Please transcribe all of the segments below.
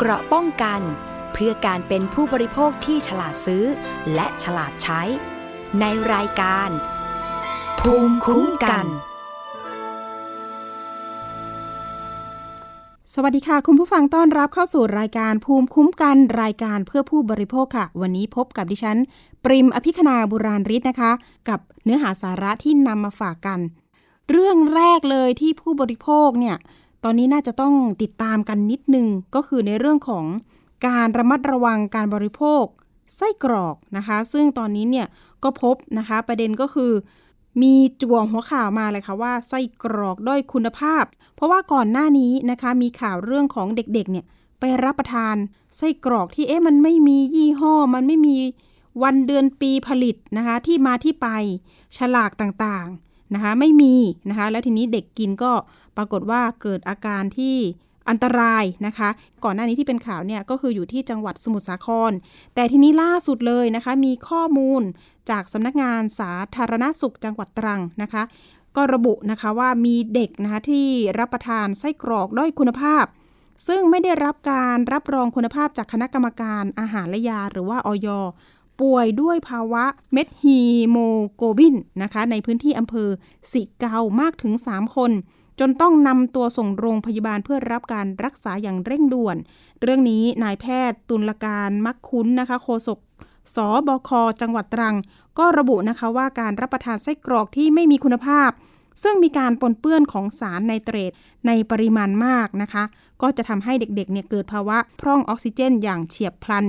เกราะป้องกัน เพื่อการเป็นผู้บริโภคที่ฉลาดซื้อ และฉลาดใช้ ในรายการ ภูมิคุ้มกัน สวัสดีค่ะ คุณผู้ฟังต้อนรับเข้าสู่รายการภูมิคุ้มกันรายการเพื่อผู้บริโภคค่ะ วันนี้พบกับดิฉัน ปริมอภิคณาบุราริศนะคะ กับเนื้อหาสาระที่นำมาฝากกัน เรื่องแรกเลยที่ผู้บริโภคเนี่ย ตอนนี้น่าจะต้องติดตามกันนิดนึง ก็คือในเรื่องของการระมัดระวังการบริโภคไส้กรอกนะคะ ซึ่งตอนนี้เนี่ยก็พบนะคะ ประเด็นก็คือมีจั่วหัวข่าวมาเลยค่ะว่าไส้กรอกด้อยคุณภาพ เพราะว่าก่อนหน้านี้นะคะมีข่าวเรื่องของเด็กๆเนี่ยไปรับประทานไส้กรอกที่เอ๊ะมันไม่มียี่ห้อ มันไม่มีวันเดือนปีผลิตนะคะ ที่มาที่ไปฉลากต่างๆนะคะ ไม่มีนะคะ แล้วทีนี้เด็กกินก็ ปรากฏว่าเกิดอาการที่อันตรายนะคะ ก่อนหน้านี้ที่เป็นข่าวเนี่ยก็คืออยู่ที่จังหวัดสมุทรสาคร แต่ทีนี้ล่าสุดเลยนะคะ มีข้อมูลจากสำนักงานสาธารณสุขจังหวัดตรังนะคะ ก็ระบุนะคะว่ามีเด็กนะคะที่รับประทานไส้กรอกด้อยคุณภาพ ซึ่งไม่ได้รับการรับรองคุณภาพจากคณะกรรมการอาหารและยาหรือว่าออยป่วยด้วยภาวะเมทฮีโมโกลบินนะคะ ในพื้นที่อำเภอสิเกามากถึง 3 คน จนต้องนำตัวส่งโรงพยาบาลเพื่อรับการรักษาอย่างเร่งด่วน เรื่องนี้นายแพทย์ตุลการย์ มักคุ้นนะคะโฆษกศบคจังหวัดตรัง ก็ระบุนะคะว่าการรับประทานไส้กรอกที่ไม่มีคุณภาพ ซึ่งมีการปนเปื้อนของสารไนเตรตในปริมาณมากนะคะ ก็จะทำให้เด็กๆเนี่ยเกิดภาวะพร่องออกซิเจนอย่างเฉียบพลัน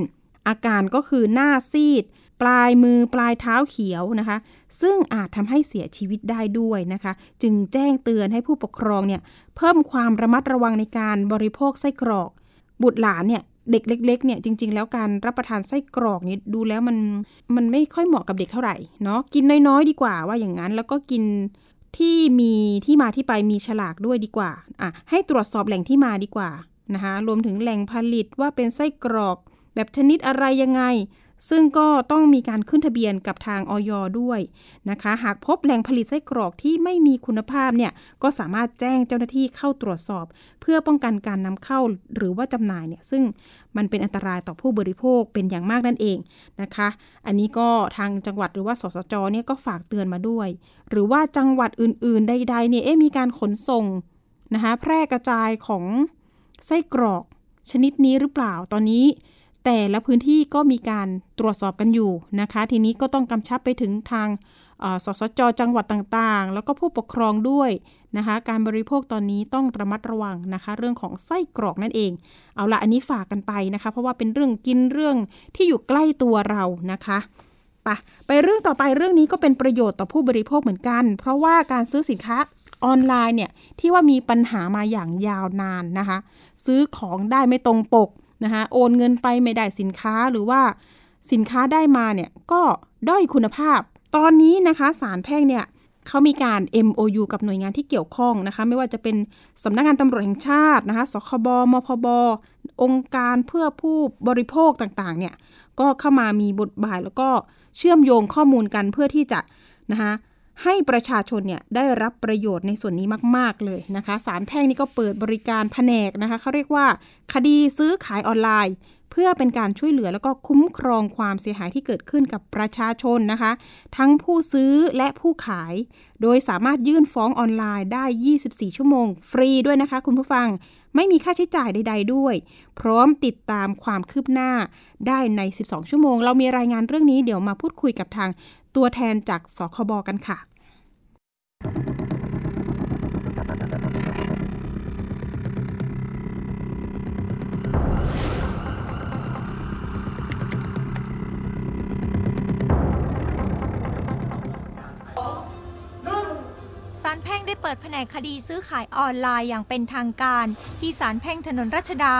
อาการก็คือหน้าซีด ปลายมือปลายเท้าเขียวนะคะ ซึ่งอาจทำให้เสียชีวิตได้ด้วยนะคะ จึงแจ้งเตือนให้ผู้ปกครองเนี่ยเพิ่มความระมัดระวังในการบริโภคไส้กรอก บุตรหลานเนี่ยเด็กเล็กๆเนี่ยจริง ๆ แล้วการรับประทานไส้กรอกนี่ดูแล้วมันมันไม่ค่อยเหมาะกับเด็กเท่าไหร่เนาะกินน้อยๆ ดีกว่าว่าอย่างนั้นแล้วก็กินที่มีที่มาที่ไปมีฉลากด้วยดีกว่าอะให้ตรวจสอบแหล่งที่มาดีกว่านะคะรวมถึงแหล่งผลิตว่าเป็นไส้กรอก แบบชนิดอะไรยังไง ซึ่งก็ต้องมีการขึ้นทะเบียนกับทางออยด้วยนะคะ หากพบแหล่งผลิตไส้กรอกที่ไม่มีคุณภาพเนี่ยก็สามารถแจ้งเจ้าหน้าที่เข้าตรวจสอบ เพื่อป้องกันการนำเข้าหรือว่าจำหน่ายเนี่ยซึ่งมันเป็นอันตรายต่อผู้บริโภคเป็นอย่างมากนั่นเองนะคะ อันนี้ก็ทางจังหวัดหรือว่าสสจเนี่ยก็ฝากเตือนมาด้วย หรือว่าจังหวัดอื่น ๆ ใดๆเนี่ยเอ๊มีการขนส่งนะคะแพร่กระจายของไส้กรอกชนิดนี้หรือเปล่าตอนนี้ แต่ละพื้นที่ก็มีการตรวจสอบกันอยู่นะคะ ทีนี้ก็ต้องกำชับไปถึงทางสสจจังหวัดต่างๆ แล้วก็ผู้ปกครองด้วยนะคะ การบริโภคตอนนี้ต้องระมัดระวังนะคะ เรื่องของไส้กรอกนั่นเอง เอาละอันนี้ฝากกันไปนะคะ เพราะว่าเป็นเรื่องกินเรื่องที่อยู่ใกล้ตัวเรานะคะไปไปเรื่องต่อไปเรื่องนี้ก็เป็นประโยชน์ต่อผู้บริโภคเหมือนกัน เพราะว่าการซื้อสินค้าออนไลน์เนี่ยที่ว่ามีปัญหามาอย่างยาวนานนะคะ ซื้อของได้ไม่ตรงปก นะคะโอนเงินไปไม่ได้สินค้าหรือว่าสินค้าได้มาเนี่ยก็ด้อยคุณภาพ ตอนนี้นะคะศาลแพ่งเนี่ยเขามีการ MOU กับหน่วยงานที่เกี่ยวข้องนะคะ ไม่ว่าจะเป็นสำนักงานตำรวจแห่งชาตินะคะ สคบ มพบ องค์การเพื่อผู้บริโภคต่างๆ เนี่ย ก็เข้ามามีบทบาทแล้วก็เชื่อมโยงข้อมูลกันเพื่อที่จะนะคะ ให้ประชาชนเนี่ยได้รับประโยชน์ในส่วนนี้มาก ๆ เลยนะคะศาลแพ่งนี่ก็เปิดบริการแผนกนะคะเขาเรียกว่า คดีซื้อขายออนไลน์ เพื่อเป็นการช่วยเหลือแล้วก็คุ้มครองความเสียหายที่เกิดขึ้นกับประชาชนนะคะ ทั้งผู้ซื้อและผู้ขาย โดยสามารถยื่นฟ้องออนไลน์ได้ 24 ชั่วโมง ฟรีด้วยนะคะ คุณผู้ฟังไม่มีค่าใช้จ่ายใด ๆ ด้วย พร้อมติดตามความคืบหน้าได้ใน 12 ชั่วโมง เรามีรายงานเรื่องนี้เดี๋ยวมาพูดคุยกับทางตัวแทนจากสคบกันค่ะ ศาลแพ่งได้เปิดแผนกคดีซื้อขายออนไลน์อย่างเป็นทางการ ที่ศาลแพ่งถนนรัชดา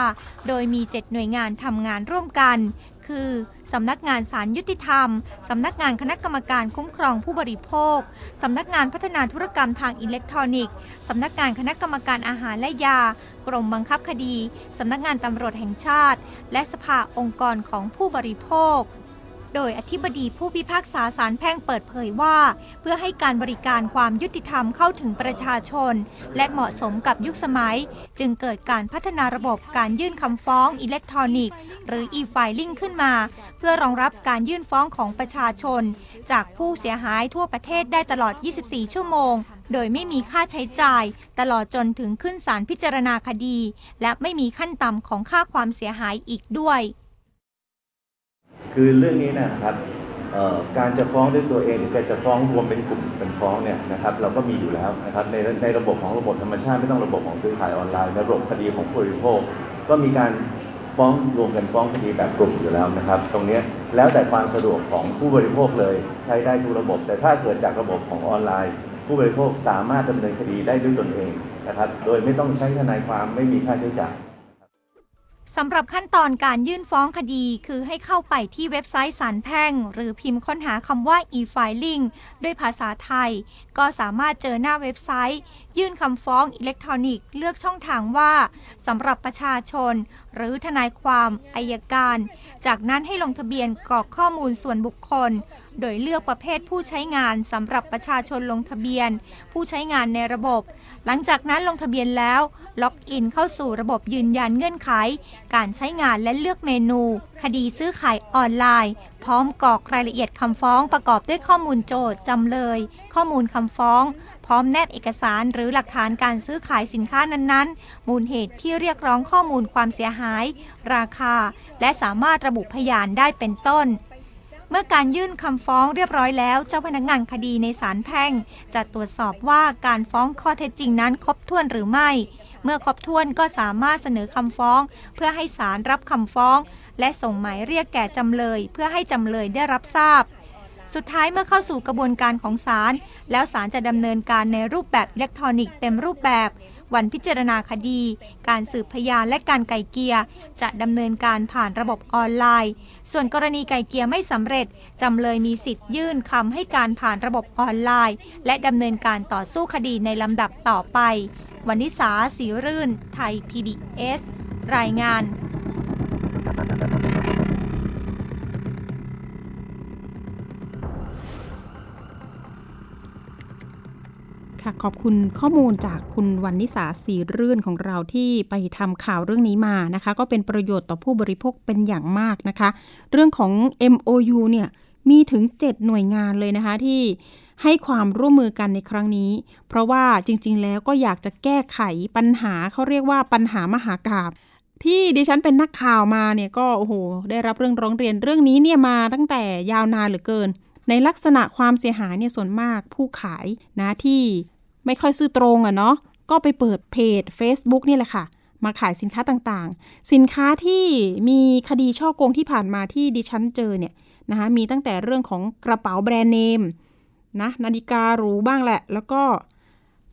โดยมี 7 หน่วยงานทำงานร่วมกัน คือ สำนักงานศาลยุติธรรม สำนักงานคณะกรรมการคุ้มครองผู้บริโภค สำนักงานพัฒนาธุรกรรมทางอิเล็กทรอนิกส์ สำนักงานคณะกรรมการอาหารและยา กรมบังคับคดี สำนักงานตำรวจแห่งชาติ และสภาองค์กรของผู้บริโภค โดยอธิบดีผู้พิพากษาศาลแพ่งเปิดเผยว่า เพื่อให้การบริการความยุติธรรมเข้าถึงประชาชน และเหมาะสมกับยุคสมัย จึงเกิดการพัฒนาระบบการยื่นคำฟ้องอิเล็กทรอนิกส์ หรือ e-filing ขึ้นมา เพื่อรองรับการยื่นฟ้องของประชาชน จากผู้เสียหายทั่วประเทศได้ตลอด 24 ชั่วโมงโดยไม่มีค่าใช้จ่าย ตลอดจนถึงขึ้นศาลพิจารณาคดี และไม่มีขั้นต่ำของค่าความเสียหายอีกด้วย คือเรื่องนี้นะครับการจะฟ้องด้วยตัวเองหรือการจะฟ้องรวมเป็นกลุ่มเป็นฟ้องเนี่ยนะครับเราก็มีอยู่แล้วนะครับในในระบบของระบบธรรมชาติไม่ต้องระบบของซื้อขายออนไลน์ในระบบคดีของผู้บริโภค ก็มีการฟ้องรวมกันฟ้องคดีแบบกลุ่มอยู่แล้วนะครับ ตรงนี้แล้วแต่ความสะดวกของผู้บริโภคเลยใช้ได้ทุกระบบ แต่ถ้าเกิดจากระบบของออนไลน์ ผู้บริโภคสามารถดำเนินคดีได้ด้วยตนเองนะครับโดยไม่ต้องใช้ทนายความไม่มีค่าใช้จ่าย สำหรับขั้นตอนการยื่นฟ้องคดีคือให้เข้าไปที่เว็บไซต์ศาลแพ่ง หรือพิมพ์ค้นหาคำว่า e-filing ด้วยภาษาไทย ก็สามารถเจอหน้าเว็บไซต์ ยื่นคำฟ้องอิเล็กทรอนิกส์เลือกช่องทางว่าสำหรับประชาชน หรือทนายความอายการ จากนั้นให้ลงทะเบียนกรอกข้อมูลส่วนบุคคล โดยเลือกประเภทผู้ใช้งานสำหรับประชาชนลงทะเบียน ผู้ใช้งานในระบบ หลังจากนั้นลงทะเบียนแล้ว ล็อกอินเข้าสู่ระบบยืนยันเงื่อนไข การใช้งานและเลือกเมนู คดีซื้อขายออนไลน์ พร้อมกรอกรายละเอียดคำฟ้องประกอบด้วยข้อมูลโจทย์จำเลย ข้อมูลคำฟ้อง พร้อมแนบเอกสารหรือหลักฐานการซื้อขายสินค้านั้นๆ มูลเหตุที่เรียกร้องข้อมูลความเสียหาย ราคา และสามารถระบุพยานได้เป็นต้น เมื่อการยื่นคำฟ้องเรียบร้อยแล้ว เจ้าพนักงานคดีในศาลแพ่ง จะตรวจสอบว่าการฟ้องข้อเท็จจริงนั้นครบถ้วนหรือไม่ เมื่อครบถ้วนก็สามารถเสนอคำฟ้อง เพื่อให้ศาลรับคำฟ้อง และส่งหมายเรียกแก่จำเลย เพื่อให้จำเลยได้รับทราบ สุดท้ายเมื่อเข้าสู่กระบวนการของศาลแล้วศาลจะดำเนินการในรูปแบบอิเล็กทรอนิกส์เต็มรูปแบบ วันพิจารณาคดี การสืบพยานและการไกล่เกลียจะดำเนินการผ่านระบบออนไลน์ ส่วนกรณีไกล่เกลียไม่สำเร็จ จำเลยมีสิทธิ์ยื่นคำให้การผ่านระบบออนไลน์ และดำเนินการต่อสู้คดีในลำดับต่อไป วันนิสาสีรื่น ไทย PBS รายงาน ค่ะขอบคุณข้อมูลจากคุณวันนิสาสีรื่นของเราที่ไปทำข่าวเรื่องนี้มานะคะ ก็เป็นประโยชน์ต่อผู้บริโภคเป็นอย่างมากนะคะ เรื่องของ MOU เนี่ยมีถึง 7 หน่วยงานเลยนะคะที่ให้ความร่วมมือกันในครั้งนี้ เพราะว่าจริง ๆ แล้วก็อยากจะแก้ไขปัญหาเขาเรียกว่าปัญหามหากาบที่ดิฉันเป็นนักข่าวมาเนี่ยก็โอ้โหได้รับเรื่องร้องเรียนเรื่องนี้เนี่ยมาตั้งแต่ยาวนานเหลือเกิน ในลักษณะความเสียหายเนี่ยส่วนมากผู้ขายนะที่ไม่ค่อยซื้อตรงอะเนาะก็ไปเปิดเพจ Facebook นี่แหละค่ะ มาขายสินค้าต่างๆ สินค้าที่มีคดีช่อโกงที่ผ่านมาที่ดิฉันเจอเนี่ยนะคะมีตั้งแต่เรื่องของกระเป๋าแบรนด์เนมนะนาฬิกาหรูบ้างแหละ แล้วก็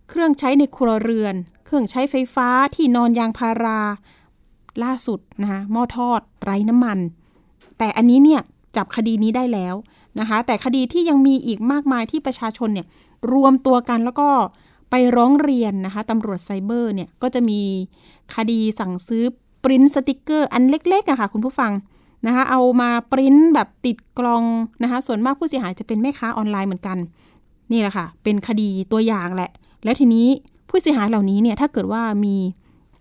เครื่องใช้ในครัวเรือน เครื่องใช้ไฟฟ้าที่นอนยางพาราล่าสุดนะคะหม้อทอดไร้น้ำมัน แต่อันนี้เนี่ยจับคดีนี้ได้แล้ว นะคะ แต่คดีที่ยังมีอีกมากมายที่ประชาชนเนี่ยรวมตัวกันแล้วก็ไปร้องเรียนนะคะตำรวจไซเบอร์เนี่ยก็จะมีคดีสั่งซื้อปริ้นสติกเกอร์อันเล็กๆอะค่ะคุณผู้ฟังนะคะเอามาปริ้นแบบติดกลองนะคะส่วนมากผู้เสียหายจะเป็นแม่ค้าออนไลน์เหมือนกัน นี่แหละค่ะ เป็นคดีตัวอย่างแหละ แล้วทีนี้ผู้เสียหายเหล่านี้เนี่ยถ้าเกิดว่ามี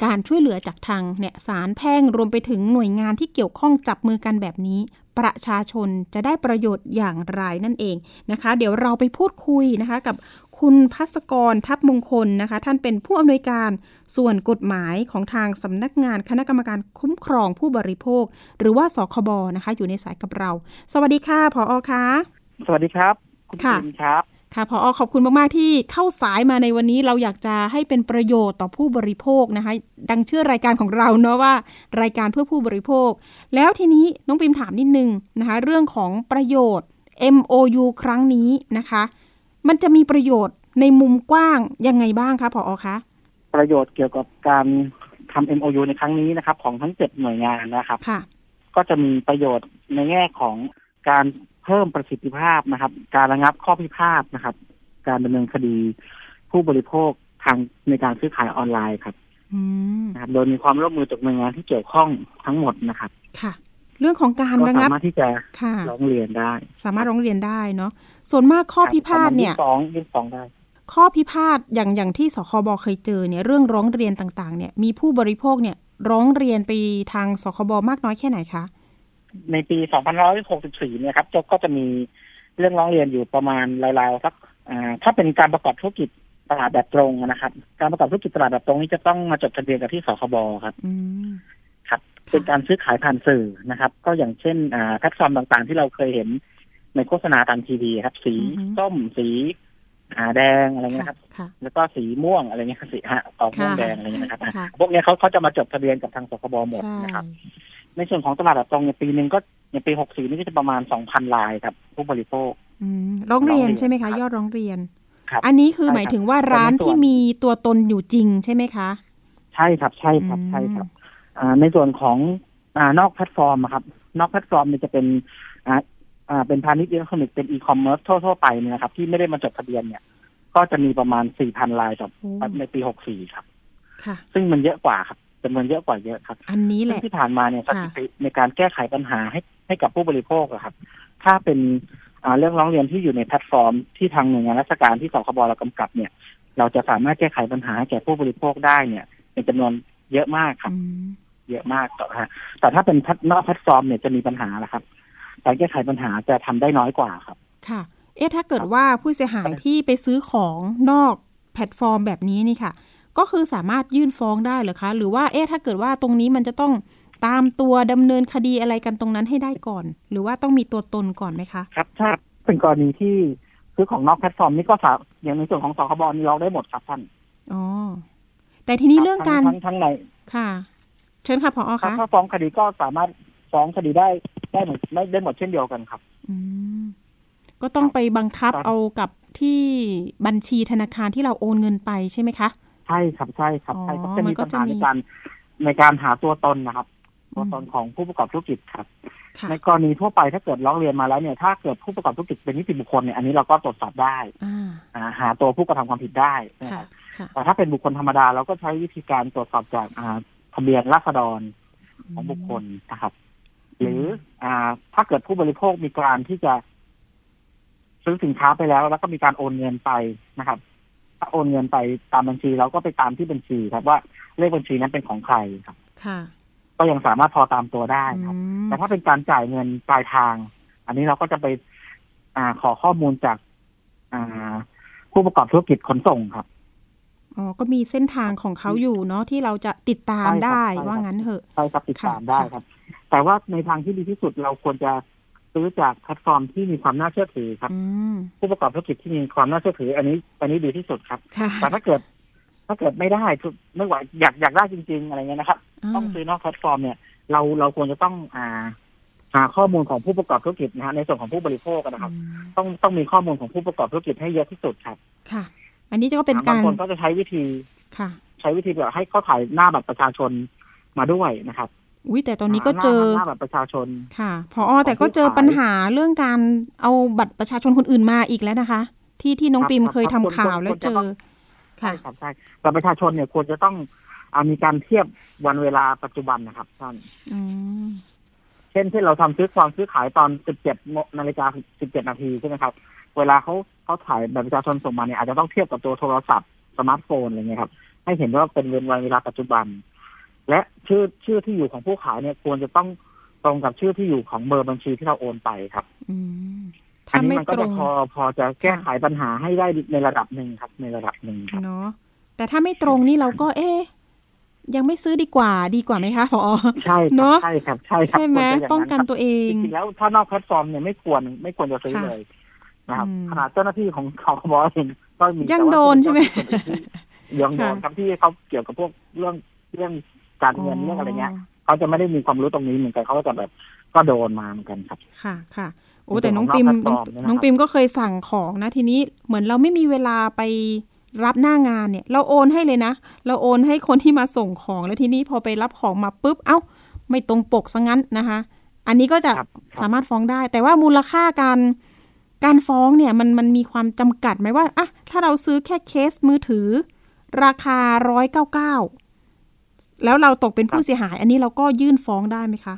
การช่วยเหลือจากทางเนี่ยศาลแพ่งรวมไปถึงหน่วยงานที่เกี่ยวข้องจับมือกันแบบนี้ ประชาชนจะได้ประโยชน์อย่างไรนั่นเองนะคะ เดี๋ยวเราไปพูดคุยนะคะกับคุณพัศกรทัพมงคลนะคะ ท่านเป็นผู้อำนวยการส่วนกฎหมายของทางสำนักงานคณะกรรมการคุ้มครองผู้บริโภค หรือว่าสคบนะคะ อยู่ในสายกับเรา สวัสดีค่ะพออคะสวัสดีครับ คุณค่ะปิ่นครับ ค่ะพออขอบคุณมาก ๆ ที่เข้าสายมาในวันนี้เราอยากจะให้เป็นประโยชน์ต่อผู้บริโภคนะคะ ดังชื่อรายการของเราเนาะว่า รายการเพื่อผู้บริโภค แล้วทีนี้น้องปิมถามนิดนึงนะคะ เรื่องของประโยชน์ MOU ครั้งนี้นะคะ มันจะมีประโยชน์ในมุมกว้างยังไงบ้างคะพออคะประโยชน์เกี่ยวกับการทำ MOU ในครั้งนี้นะครับ ของทั้งเจ็ดหน่วยงานนะครับค่ะก็จะมีประโยชน์ในแง่ของการ เพิ่มประสิทธิภาพนะครับ การระงับข้อพิพาทนะครับ การดำเนินคดีผู้บริโภคทางในการซื้อขายออนไลน์ครับอืมนะครับ โดยมีความร่วมมือจากหน่วยงานที่เกี่ยวข้องทั้งหมดนะครับ ค่ะ เรื่องของการก็ระสางับมารถที่จะค่ะร้องเรียนได้ สามารถร้องเรียนได้เนาะส่วนมากข้อพิพาทเนี่ยสมรถฟ้องยื่นฟ้องได้ ข้อพิพาทอย่างอย่างที่สคบเคยเจอเนี่ยเรื่องร้องเรียนต่างๆ เนี่ย มีผู้บริโภคเนี่ยร้องเรียนไปทางสคบมากน้อยแค่ไหนคะ ในปี 2564 เนี่ยครับก็จะมีเรื่องร้องเรียนอยู่ประมาณราวๆสักอ่าถ้าเป็นการประกอบธุรกิจตลาดแบบตรงนะครับ การประกอบธุรกิจตลาดแบบตรงนี้จะต้องมาจดทะเบียนกับที่สคบครับอืมครับ เป็นการซื้อขายผ่านสื่อนะครับ ก็อย่างเช่นอ่าแพลตฟอร์มต่างๆ ที่เราเคยเห็นในโฆษณาตามทีวีครับ สีส้มสีอ่าแดงอะไรเงี้ยครับค่ะแล้วก็สีม่วงอะไรเงี้ยครับสีฮะออกม่วงแดงอะไรเงี้ยนะครับค่ะพวกเนี้ยเขาเขาจะมาจดทะเบียนกับทางสคบหมดใช่นะครับ ในส่วนของตลาดแบบตรงในยปีหนึ่งก็ในปี64นี่ก็จะประมาณ2,000รายครับ ผู้บริโภคอืมร้องเรียนร้องเรียนใช่ไหมคะครับยอดร้องเรียนครับอันนี้คือใช่หมายครับถึงว่าร้านแต่ในส่วนที่มีตัวตนอยู่จริงใช่ไหมคะ ใช่ครับ ใช่ครับอืมใช่ครับอ่าในส่วนของอ่านอกแพลตฟอร์มอะครับ นอกแพลตฟอร์มเนี่ยจะเป็นอ่าอ่าเป็นพาณิชย์อิเล็กทรอนิกส์เป็นอีคอมเมิร์ซทั่วๆไปเนี่ยนะครับ ที่ไม่ได้มาจดทะเบียนเนี่ย ก็จะมีประมาณ4,000รายต่อโอ้ในปี64ครับค่ะซึ่งมันเยอะกว่าครับ จำนวนเยอะกว่าเยอะครับ อันนี้แหซึ่งละที่ผ่านมาเนี่ยสค่ะถิติในการแก้ไขปัญหาให้ให้กับผู้บริโภคอะครับ ถ้าเป็นอ่าเรื่องร้องเรียนที่อยู่ในแพลตฟอร์ม ที่ทางหน่วยงานราชการที่สคบเรากำกับเนี่ย เราจะสามารถแก้ไขปัญหาให้แก่ผู้บริโภคได้เนี่ยเป็นจำนวนเยอะมากครับอืมเยอะมากต่อฮะแต่ถ้าเป็นแพลตนอกแพลตฟอร์มเนี่ยจะมีปัญหาละครับการแก้ไขปัญหาจะทำได้น้อยกว่าครับ ค่ะ เอ๊ะถ้าเกิดว่าผู้เสียหายที่ไปซื้อของนอกแพลตฟอร์มแบบนี้นี่ค่ะ ก็คือสามารถยื่นฟ้องได้เหรือคะ หรือว่าเอ๊ะถ้าเกิดว่าตรงนี้มันจะต้องตามตัวดำเนินคดีอะไรกันตรงนั้นให้ได้ก่อน หรือว่าต้องมีตัวตนก่อนไหมคะครับถ้าเป็นกรณีที่ซื้อของนอกแพลตฟอร์มนี่ก็สามอย่างในส่วนของสคบนี่เราได้หมดครับท่านอ๋อแต่ทีนี้เรื่องการทั้ทั้งทั้งในค่ะ เชิญค่ะพอถ้าคะถ้าฟ้องคดีก็สามารถฟ้องคดีได้ได้หมดได้ได้หมดเช่นเดียวกันครับ อืมก็ต้องไปบังคับครับเอากับที่บัญชีธนาคารที่เราโอนเงินไปใช่ไหมคะ ใช่ครับใช่ครับใช่ครับอ๋อจะมัมีนก็ปัญจะหามีในการในการหาตัวตนนะครับ ตัวตนอืมของผู้ประกอบธุรกิจครับค่ะในกรณีทั่วไปถ้าเกิดร้องเรียนมาแล้วเนี่ย ถ้าเกิดผู้ประกอบธุรกิจเป็นนิติบุคคลเนี่ยอันนี้เราก็ตรวจสอบได้อ่าอ่าหาตัวผู้กระทำความผิดได้นะคค่ะรับค่ะแต่ถ้าเป็นบุคคลธรรมดาเราก็ใช้วิธีการตรวจสอบจากอ่าทะเบียนราษฎรของบุคคลนะครับ หรืออ่าถ้าเกิดผู้บริโภคมีการที่จะซื้อสินค้าไปแล้ว แล้วก็มีการโอนเงินไปนะครับถ้า โอนเงินไปตามบัญชีเราก็ไปตามที่บัญชีครับว่าเลขบัญชีนั้นเป็นของใครครับ ค่ะ ก็ยังสามารถพอตามตัวได้ครับอืมแต่ถ้าเป็นการจ่ายเงินปลายทาง อันนี้เราก็จะไปอ่าขอข้อมูลจากอ่าผู้ประกอบธุรกิจขนส่งครับอ๋อก็มีเส้นทางของเขาอยู่เนาะที่เราจะติดตามใช่ครับได้ใช่ครับว่างั้นเถอะใช่ครับติดตามค่ะได้ค่ะครับ แต่ว่าในทางที่ดีที่สุดเราควรจะ ซื้อจากแพลตฟอร์มที่มีความน่าเชื่อถือครับอืมผู้ประกอบธุรกิจที่มีความน่าเชื่อถือ อันนี้ อันนี้ดีที่สุดครับค่ะแต่ถ้าเกิด ถ้าเกิดไม่ได้คือไม่ไหวอยากอยากได้จริง ๆ อะไรเงี้ยนะครับาต้องซื้อนอกแพลตฟอร์มเนี่ยเราเราควรจะต้องอ่าหาข้อมูลของผู้ประกอบธุรกิจนะฮะในส่วนของผู้บริโภคนะครับอืมต้องต้องมีข้อมูลของผู้ประกอบธุรกิจให้เยอะที่สุดครับ ค่ะ อันนี้ก็เป็นบาการงคนก็จะใช้วิธีค่ะ ใช้วิธีแบบให้เขาถ่ายหน้าบัตรประชาชนมาด้วยนะครับ อุ้ยแต่ตอนนี้ก็เจอหน้าหน้าบัตรประชาชนค่ะพอแต่ก็เจอปัญหาเรื่องการเอาบัตรประชาชนคนอื่นมาอีกแล้วนะคะ ที่ที่น้องครับปิมครับเคยคทำรับข่าวควรแล้วควรเจจะอต้องใช่ค่ะครับใช่บัตรประชาชนเนี่ยควรจะต้องอามีการเทียบวันเวลาปัจจุบันนะครับท่านอืมเช่นที่เราทำซื้อความซื้อขายตอน 17นาฬิกา17 นาทีใช่ไหมครับ เวลาเขาเขาถ่ายบัตรประชาชนส่งมาเนี่ยอาจจะต้องเทียบกับตัวโทรศัพท์สมาร์ทโฟนอะไรเงี้ยครับ ให้เห็นว่าเป็นวันเวลาปัจจุบัน และชื่อชื่อที่อยู่ของผู้ขายเนี่ยควรจะต้องตรงกับชื่อที่อยู่ของเบอร์บัญชีที่เราโอนไปครับอืมอัถ้านนี้ไม่มันก็ตรจะงพอพอจะแก้ไขปัญหาให้ได้ในระดับหนึ่งครับ ในระดับหนึ่งครับเนาะแต่ถ้าไม่ตรงนี่เราก็เอ๊ะยังไม่ซื้อดีกว่าดีกว่าไหมคะพอใช่คเนรัอะบใช่ครับใช่ครับใช่ไหมควรจะอย่างป้องกันครับตัวเองจริงๆแล้วถ้านอกแพลตฟอร์มเนี่ยไม่ควรไม่ควรจะซื้อค่ะเลยนะครับอืมขนาดเจ้าหน้าที่ของของบอเองก็มียังแต่ว่าโดนใช่ไหมยังโดนค่ะครับที่เขาเกี่ยวกับพวกเรื่องเรื่อง การเงินเรื่องอะไรเงี้ยเขาจะไม่ได้มีความรู้ตรงนี้เหมือนกันเขาก็จะแบบก็โดนมาเหมือนกันครับ ค่ะค่ะโอ้ในส่วนแต่น้องของปิมนอกน้องแพลตฟอร์มเนี่ยนะครับน้องปิมก็เคยสั่งของนะทีนี้เหมือนเราไม่มีเวลาไปรับหน้างานเนี่ย เราโอนให้เลยนะ เราโอนให้คนที่มาส่งของแล้วทีนี้พอไปรับของมาปุ๊บเอ้า ไม่ตรงปกซะงั้นนะคะ อันนี้ก็จะครับครับสามารถฟ้องได้ แต่ว่ามูลค่าการการฟ้องเนี่ยมันมันมีความจำกัดไหมว่าอะถ้าเราซื้อแค่เคสมือถือ ราคาร้อยเก้าเก้า แล้วเราตกเป็นผู้เสียหาย อันนี้เราก็ยื่นฟ้องได้ไหมคะ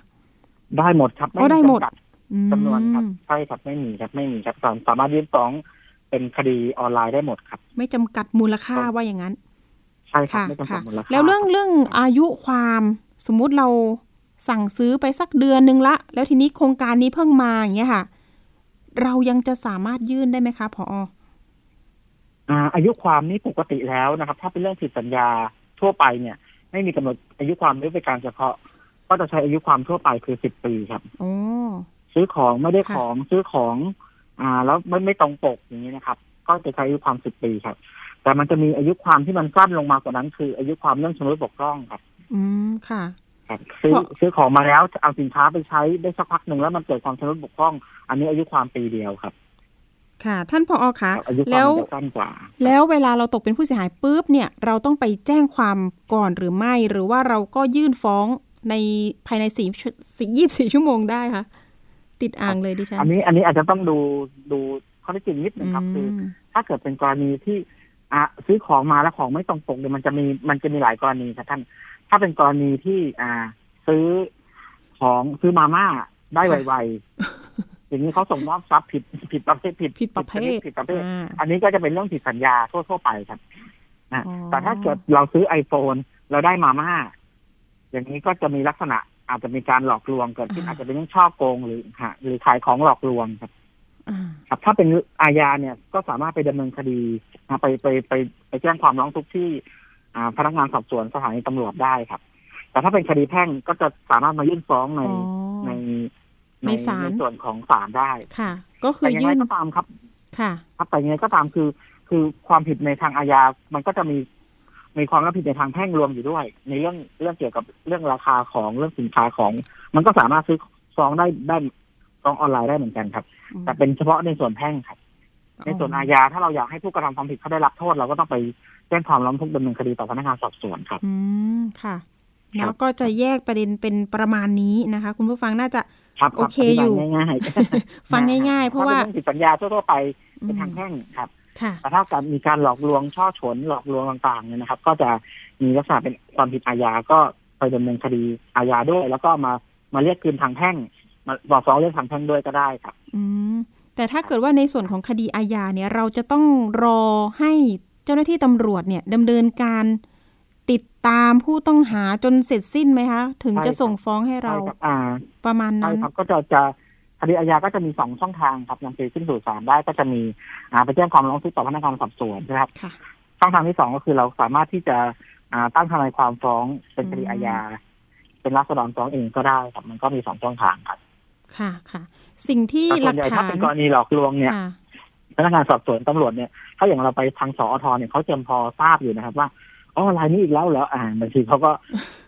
ได้หมดครับอ๋อได้หมดจำกัอืมจำนวนครับใช่ครับไม่มีครับไม่มีครับสามสามารถยื่นฟ้องเป็นคดีออนไลน์ได้หมดครับ ไม่จำกัดมูลค่าว่าอย่างนั้น ใช่ครับค่ะไม่จำกัค่ะดมูลค่าแล้วเรื่องเรื่องอายุความสมมุติเราสั่งซื้อไปสักเดือนนึงละ แล้วทีนี้โครงการนี้เพิ่งมาอย่างเงี้ยค่ะ เรายังจะสามารถยื่นได้ไหมคะพออ่าอายุความนี้ปกติแล้วนะครับ ถ้าเป็นเรื่องผิดสัญญาทั่วไปเนี่ย ไม่มีกำหนดอายุความด้วยการเฉพาะ ก็จะใช้อายุความทั่วไปคือสิบปีครับโอ้ซื้อของไม่ได้ค่ะของซื้อของ อ่า แล้วไม่ไม่ตรงปกอย่างนี้นะครับ ก็จะใช้อายุความสิบปีครับ แต่มันจะมีอายุความที่มันสั้นลงมากว่านั้น คืออายุความเรื่องชำรุดบกพร่องครับ อืมค่ะครับซื้อเพราะซื้อของมาแล้วเอาสินค้าไปใช้ได้สักพักหนึ่งแล้วมันเกิดความชำรุดบกพร่อง อันนี้อายุความปีเดียวครับ ค่ะ ท่านพออคะครับอายุควาแล้มวมันจะสั้นกว่าแล้วเวลาเราตกเป็นผู้เสียหายปุ๊บเนี่ยเราต้องไปแจ้งความก่อนหรือไม่ หรือว่าเราก็ยื่นฟ้องในภายในสี่ยี่สิบสี่ชั่วโมงได้คะติดอ่างเลยดิฉัน อันนี้อันนี้อาจจะต้องดูดูข้อเท็จจริงนิดนึงครับคือมถ้าเกิดเป็นกรณีที่อะซื้อของมาแล้วของไม่ตรงปกเนี่ยมันจะมีมันจะมีหลายกรณีครับท่าน ถ้าเป็นกรณีที่อ่า ซื้อของซื้อมาม่าได้ไวๆ อย่างนี้เขาส่งมอบทรัพย์ผิดผิดประเภทผิดผิดประเภทผิดประเภทอ่าอันนี้ก็จะเป็นเรื่องผิดสัญญาทั่วๆไปครับนะอ๋อแต่ถ้าเกิดเราซื้อ iPhone เราได้มาม่าอย่างนี้ก็จะมีลักษณะอาจจะมีการหลอกลวงเกิดขึ้นอาจจะเป็นเรื่องช่อโกงหรือฮะหรือขายของหลอกลวงครับอ่าครับถ้าเป็นอาญาเนี่ยก็สามารถไปดำเนินคดีนะไปไปไปไปแจ้งความร้องทุกข์ที่อ่าพนักงานสอบสวนสถานีตำรวจได้ครับ แต่ถ้าเป็นคดีแพ่งก็จะสามารถมายื่นฟ้องในอ๋อ ในในศาลในส่วนของศาลได้ค่ะ ก็คืแต่อยังยื่ไงนก็ตามครับ ค่ะ ครับแต่ยังไงก็ตามคือ คือความผิดในทางอาญา มันก็จะมีมีความรับผิดในทางแพ่งรวมอยู่ด้วย ในเรื่องเรื่องเกี่ยวกับเรื่องราคาของเรื่องสินค้าของ มันก็สามารถซื้อฟ้องได้ได้ฟ้องออนไลน์ได้เหมือนกันครับ แต่เป็นเฉพาะในส่วนแพ่งครับ ในส่วนอาญาถ้าเราอยากให้ผู้กระทำความผิดเขาได้รับโทษเราก็ต้องไปแจ้งความร้องทุกข์ดำเนินคดีต่อพนักงานสอบสวนครับ อืมค่ะครับแล้วก็จะแยกประเด็นเป็นประมาณนี้นะคะ คุณผู้ฟังน่าจะ ครับโอเคอยู่ธิบง่ายๆฟังง่ายๆ เพราะว่าถ้เป็นองผิดสัญญาทั่วๆไปเป็นทางแพ่งครับค่ะแต่ถ้าการมีการหลอกลวงช่อฉนหลอกลวงต่างๆเนี่ยนะครับ ก็จะมีลักษณะเป็นความผิดอาญาก็ไปดำเนินคดีอาญาด้วย แล้วก็มามาเรียกคืนทางแพ่ง มาบอกฟ้องเรื่องทางแพ่งด้วยก็ได้ครับ อืมแต่ถ้าเกิดว่าในส่วนของคดีอาญาเนี่ย เราจะต้องรอให้เจ้าหน้าที่ตำรวจเนี่ยดำเนินการ ติดตามผู้ต้องหาจนเสร็จสิ้นไหมคะ ถึงใช่จะครับส่งฟ้องให้เราใช่ครับอ่าประมาณใช่นั้นครับก็จะจะคดีอาญาก็จะมีสองช่องทางครับนำไปขึ้นสู่ศาลได้ก็จะมีอ่าไปแจ้งความร้องทุกข์ต่อพนักงานสอบสวนนะครับค่ะช่องทางที่สองก็คือเราสามารถที่จะอ่าตั้งทนายความฟ้องเป็นคดีอาญาเป็นรัษฎรฟ้องเองก็ได้ครับมันก็มีสองช่องทางครับค่ะค่ะ สิ่งที่แต่หส่ลัวนกใหญ่ถ้าฐานเป็นกรณีหลอกลวงเนี่ยค่ะพนักงานสอบสวนตำรวจเนี่ย ถ้าอย่างเราไปทางสอทเนี่ยเขาเจมพอทราบอยู่นะครับว่า อ๋อรายนี้อีกแล้วเหรออ่าบางทีเขาก็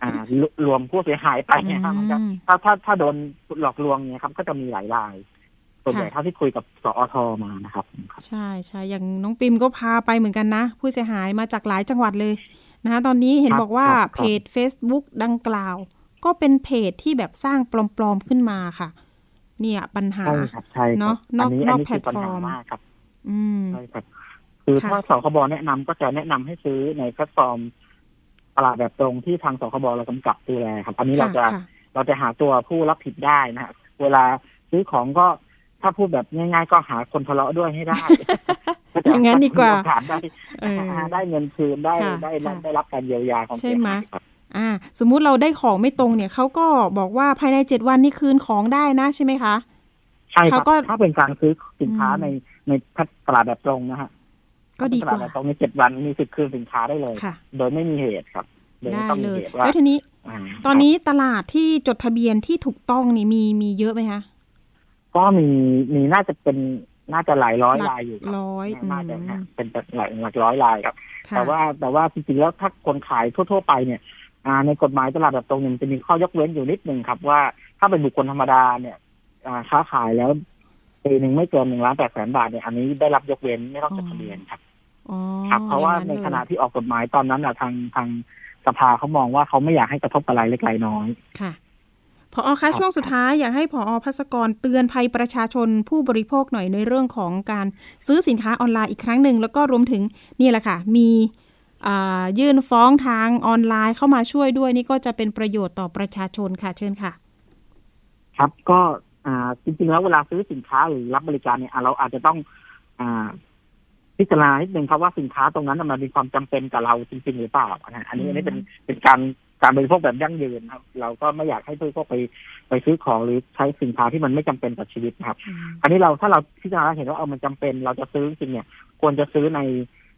อ่ารวรวมผู้เสียหายไปเนี่ยครับมันจะอืมถ้าถ้าถ้าโดนหลอกลวงเนี่ยครับ ก็จะมีหลายรายส่วนใหญ่ค่ะเท่าที่คุยกับสอทมานะครับ ใช่ใช่อย่างน้องปิมก็พาไปเหมือนกันนะ ผู้เสียหายมาจากหลายจังหวัดเลยนะคะตอนนี้เห็นครับบอกว่าครับเพจ Facebook ดังกล่าว ก็เป็นเพจที่แบบสร้างปลอมๆขึ้นมาค่ะ เนี่ยปัญหาใช่ครับใช่ครับเนอะนอกนี้นอกนี้คืปัญหาแพลตฟอร์มมากครับอืมใช่ครับ คือค่ะถ้าสคบแนะนำก็จะแนะนำให้ซื้อในแพลตฟอร์มตลาดแบบตรงที่ทางสคบเรากำกับดูแลครับ อันนี้เราจะค่เราจะหาตัวผู้รับผิดได้นะฮะเวลาซื้อของก็ถ้าพูดแบบง่าย ๆ ก็หาคนทะเลาะด้วยให้ได้อย่างนั้นดีกว่าโอกาสได้เออได้เงินคืนได้ค่ะได้รับค่ะได้รับการเยียวยาของใช่ไหมเสียายครับอ่า สมมุติเราได้ของไม่ตรงเนี่ยเขาก็บอกว่าภายในเจ็ดวันนี่คืนของได้นะใช่ไหมคะ ใช่ครัเขาบก็ถ้าเป็นการซื้อสินค้าอืมในในตลาดแบบตรงนะฮะ ก็ดีกตลาว่าดแบบตรงในเจ็ดวันมีสิทธิ์คืนสินค้าได้เลยค่ะโดยไม่มีเหตุครับโดยได้ไม่ต้องเลมียเหตุว่าแล้วทีนี้าตอนนี้ตลาดที่จดทะเบียนที่ถูกต้องนี่มีมีเยอะไหมคะก็มีมีน่าจะเป็นน่าจะหลายร้อยหลักรายอยู่ครับร้อยน่าจะอืมฮะเป็นหลายหลักร้อยรายครับค่ะแต่ว่าแต่ว่าจริงๆแล้วถ้าคนขายทั่ว ๆ ไปเนี่ยอ่าในกฎหมายตลาดแบบตรงเนี่ยมันจะมีข้อยกเว้นอยู่นิดนึงครับ ว่าถ้าเป็นบุคคลธรรมดาเนี่ยอ่าค้าขายแล้วปีหนึ่งไม่เกินหนึ่งล้านแปดแสนบาทเนี่ยอันนี้ได้รับยกเว้นไม่ต้องจดทะเบียนครับอ๋อ ครับเพราะว่าอย่งในเลยขณะที่ออกกฎหมายตอนนั้นอะทางทางสภาเขามองว่าเขาไม่อยากให้กระทบกับรายเล็กรายน้อยค่ะพอคะช่วงสุดท้ายอยากให้พอพัสกรเตือนภัยประชาชนผู้บริโภคหน่อยในเรื่องของการซื้อสินค้าออนไลน์อีกครั้งหนึ่ง แล้วก็รวมถึงนี่แหละค่ะ มีอ่ายื่นฟ้องทางออนไลน์เข้ามาช่วยด้วยนี่ก็จะเป็นประโยชน์ต่อประชาชนค่ะเชิญค่ะ ครับก็อ่าจริงๆแล้วเวลาซื้อสินค้าหรือรับบริการเนี่ยอะเราอาจจะต้องอ่า พิจารณานิดนึงครับว่าสินค้าตรงนั้นน่ะมันมีความจำเป็นกับเราจริงๆหรือเปล่านะอันนี้อันนี้เป็นเป็นการการบริโภคแบบยั่งยืนครับ เราก็ไม่อยากให้ผู้บริโภคไปไปซื้อของหรือใช้สินค้าที่มันไม่จำเป็นต่อชีวิตนะครับ อันนี้เราถ้าเราพิจารณาเห็นว่าเอามันจำเป็นเราจะซื้อจริงๆเนี่ย ควรจะซื้อใน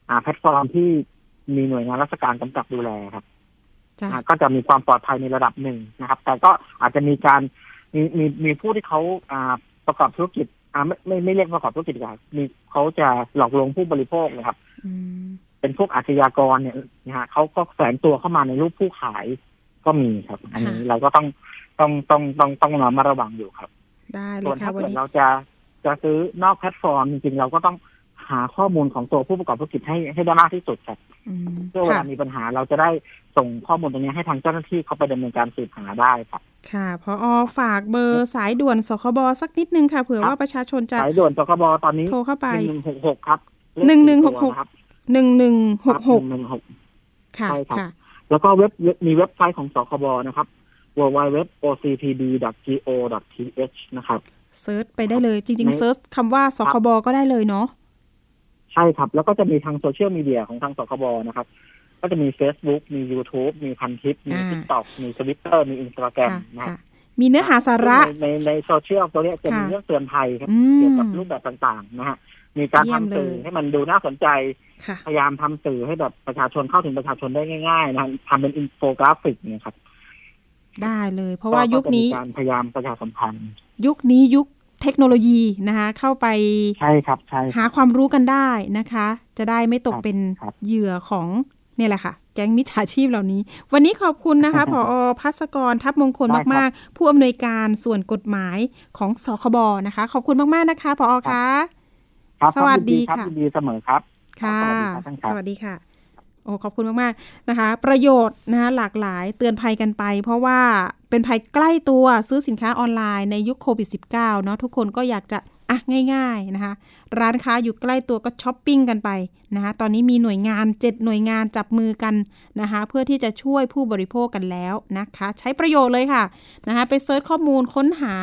อ่าแพลตฟอร์มที่มีหน่วยงานราชการกำกับดูแลครับจ้ะอ่าก็จะมีความปลอดภัยในระดับหนึ่งนะครับ แต่ก็อาจจะมีการมีมีมีผู้ที่เขาอ่าประกอบธุรกิจ อ่าไม่ไม่ไม่เรียกประกอบธุรกิจดีกว่ามีเขาจะหลอกลวงผู้บริโภคนะครับอืมเป็นพวกอาชญากรเนี่ยนะฮะเขาก็แฝงตัวเข้ามาในรูปผู้ขายก็มีครับ อันนี้เราก็ต้องต้องต้องต้องต้องระมัดระวังอยู่ครับได้เลส่วยนค่ะถ้าวันเกิดนี้เราจะจะซื้อนอกแพลตฟอร์มจริงๆเราก็ต้องหาข้อมูลของตัวผู้ประกอบธุรกิจให้ให้ได้มากที่สุดครับอืมเพื่อเวค่ะลามีปัญหาเราจะได้ส่งข้อมูลตรงนี้ให้ทางเจ้าหน้าที่เขาไปดำเนินการสืบหาได้ครับค่ะพออฝากเบอร์สายด่วนสคบสักนิดนึงค่ะเผื่อครับว่าประชาชนจะสายด่วนสคบตอนนี้โทรเข้าไปหนึ่งหกหกครับหนึ่งหนึ่งหกหกครับหนึ่งหนึ่งหกหกหนึ่งหกค่ะใช่ครับค่ะ แล้วก็เว็บเว็บมีเว็บไซต์ของสคบนะครับ www.octb.go.th นะครับsearch ไปได้เลยจริงในๆ searchคำว่าสคบก็ได้เลยเนาะ ใช่ครับ แล้วก็จะมีทางโซเชียลมีเดียของทางสคบนะครับ ก็จะมี Facebook มี YouTube มีพันทิปมีอ่า TikTok มี Twitter มี Instagram ค่ะนะครัค่ะบมีเนื้อหาสาระในในในโซเชียลตัวเนี้ยจะมีค่ะเรื่องเตือนภัยครับอืมเกี่ยวกับรูปแบบต่างๆนะฮะมีการเยี่ยมทำสื่อเลยให้มันดูน่าสนใจค่ะพยายามทำสื่อให้แบบประชาชนเข้าถึงประชาชนได้ง่ายๆนะทำเป็นอินโฟกราฟิกเนี่ยครับได้เลย เพราะว่ายุคนี้ก็จะมีการพยายามประชาสัมพันธ์ ยุคนี้ยุค เทคโนโลยีนะคะเข้าไปใช่ครับใช่คหารับความรู้กันได้นะคะ จะได้ไม่ตกครับเป็นครับเหยื่อของเนี่ยแหละค่ะ แก๊งมิจฉาชีพเหล่านี้ วันนี้ขอบคุณนะคะผอพัสกรทัพมงคลมาก ๆ ผู้อำนวยการส่วนกฎหมายของสคบนะคะ ขอบคุณมาก ๆ นะคะผอคะครับสวัสดีครับค่ะยินดีเสมอครับค่ะ สวัสดีครับท่านครับสวัสดีค่ะ โอ้ขอบคุณมากๆนะคะ ประโยชน์นะคะหลากหลายเตือนภัยกันไป เพราะว่าเป็นภัยใกล้ตัวซื้อสินค้าออนไลน์ในยุคโควิด -19 เนาะทุกคนก็อยากจะอะง่ายๆนะคะ ร้านค้าอยู่ใกล้ตัวก็ช้อปปิ้งกันไปนะคะตอนนี้มีหน่วยงาน 7 หน่วยงานจับมือกันนะคะ เพื่อที่จะช่วยผู้บริโภคกันแล้วนะคะ ใช้ประโยชน์เลยค่ะนะคะไป search ข้อมูลค้นหา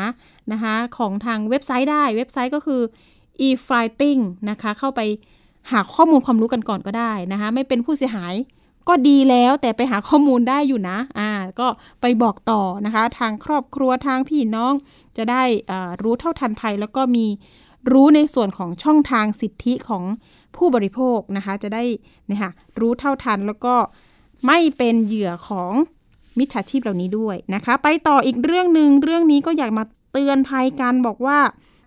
นะคะของทางเว็บไซต์ได้เว็บไซต์ก็คือ e-fighting นะคะเข้าไป หาข้อมูลความรู้กันก่อนก็ได้นะคะ ไม่เป็นผู้เสียหายก็ดีแล้วแต่ไปหาข้อมูลได้อยู่นะ อ่า ก็ไปบอกต่อนะคะ ทางครอบครัวทางพี่น้อง จะได้อ่ารู้เท่าทันภัย แล้วก็มีรู้ในส่วนของช่องทางสิทธิของผู้บริโภคนะคะ จะได้นี่ยค่ะรู้เท่าทันแล้วก็ไม่เป็นเหยื่อของมิจฉาชีพเหล่านี้ด้วยนะคะ ไปต่ออีกเรื่องหนึ่งเรื่องนี้ก็อยากมาเตือนภัยกันบอกว่า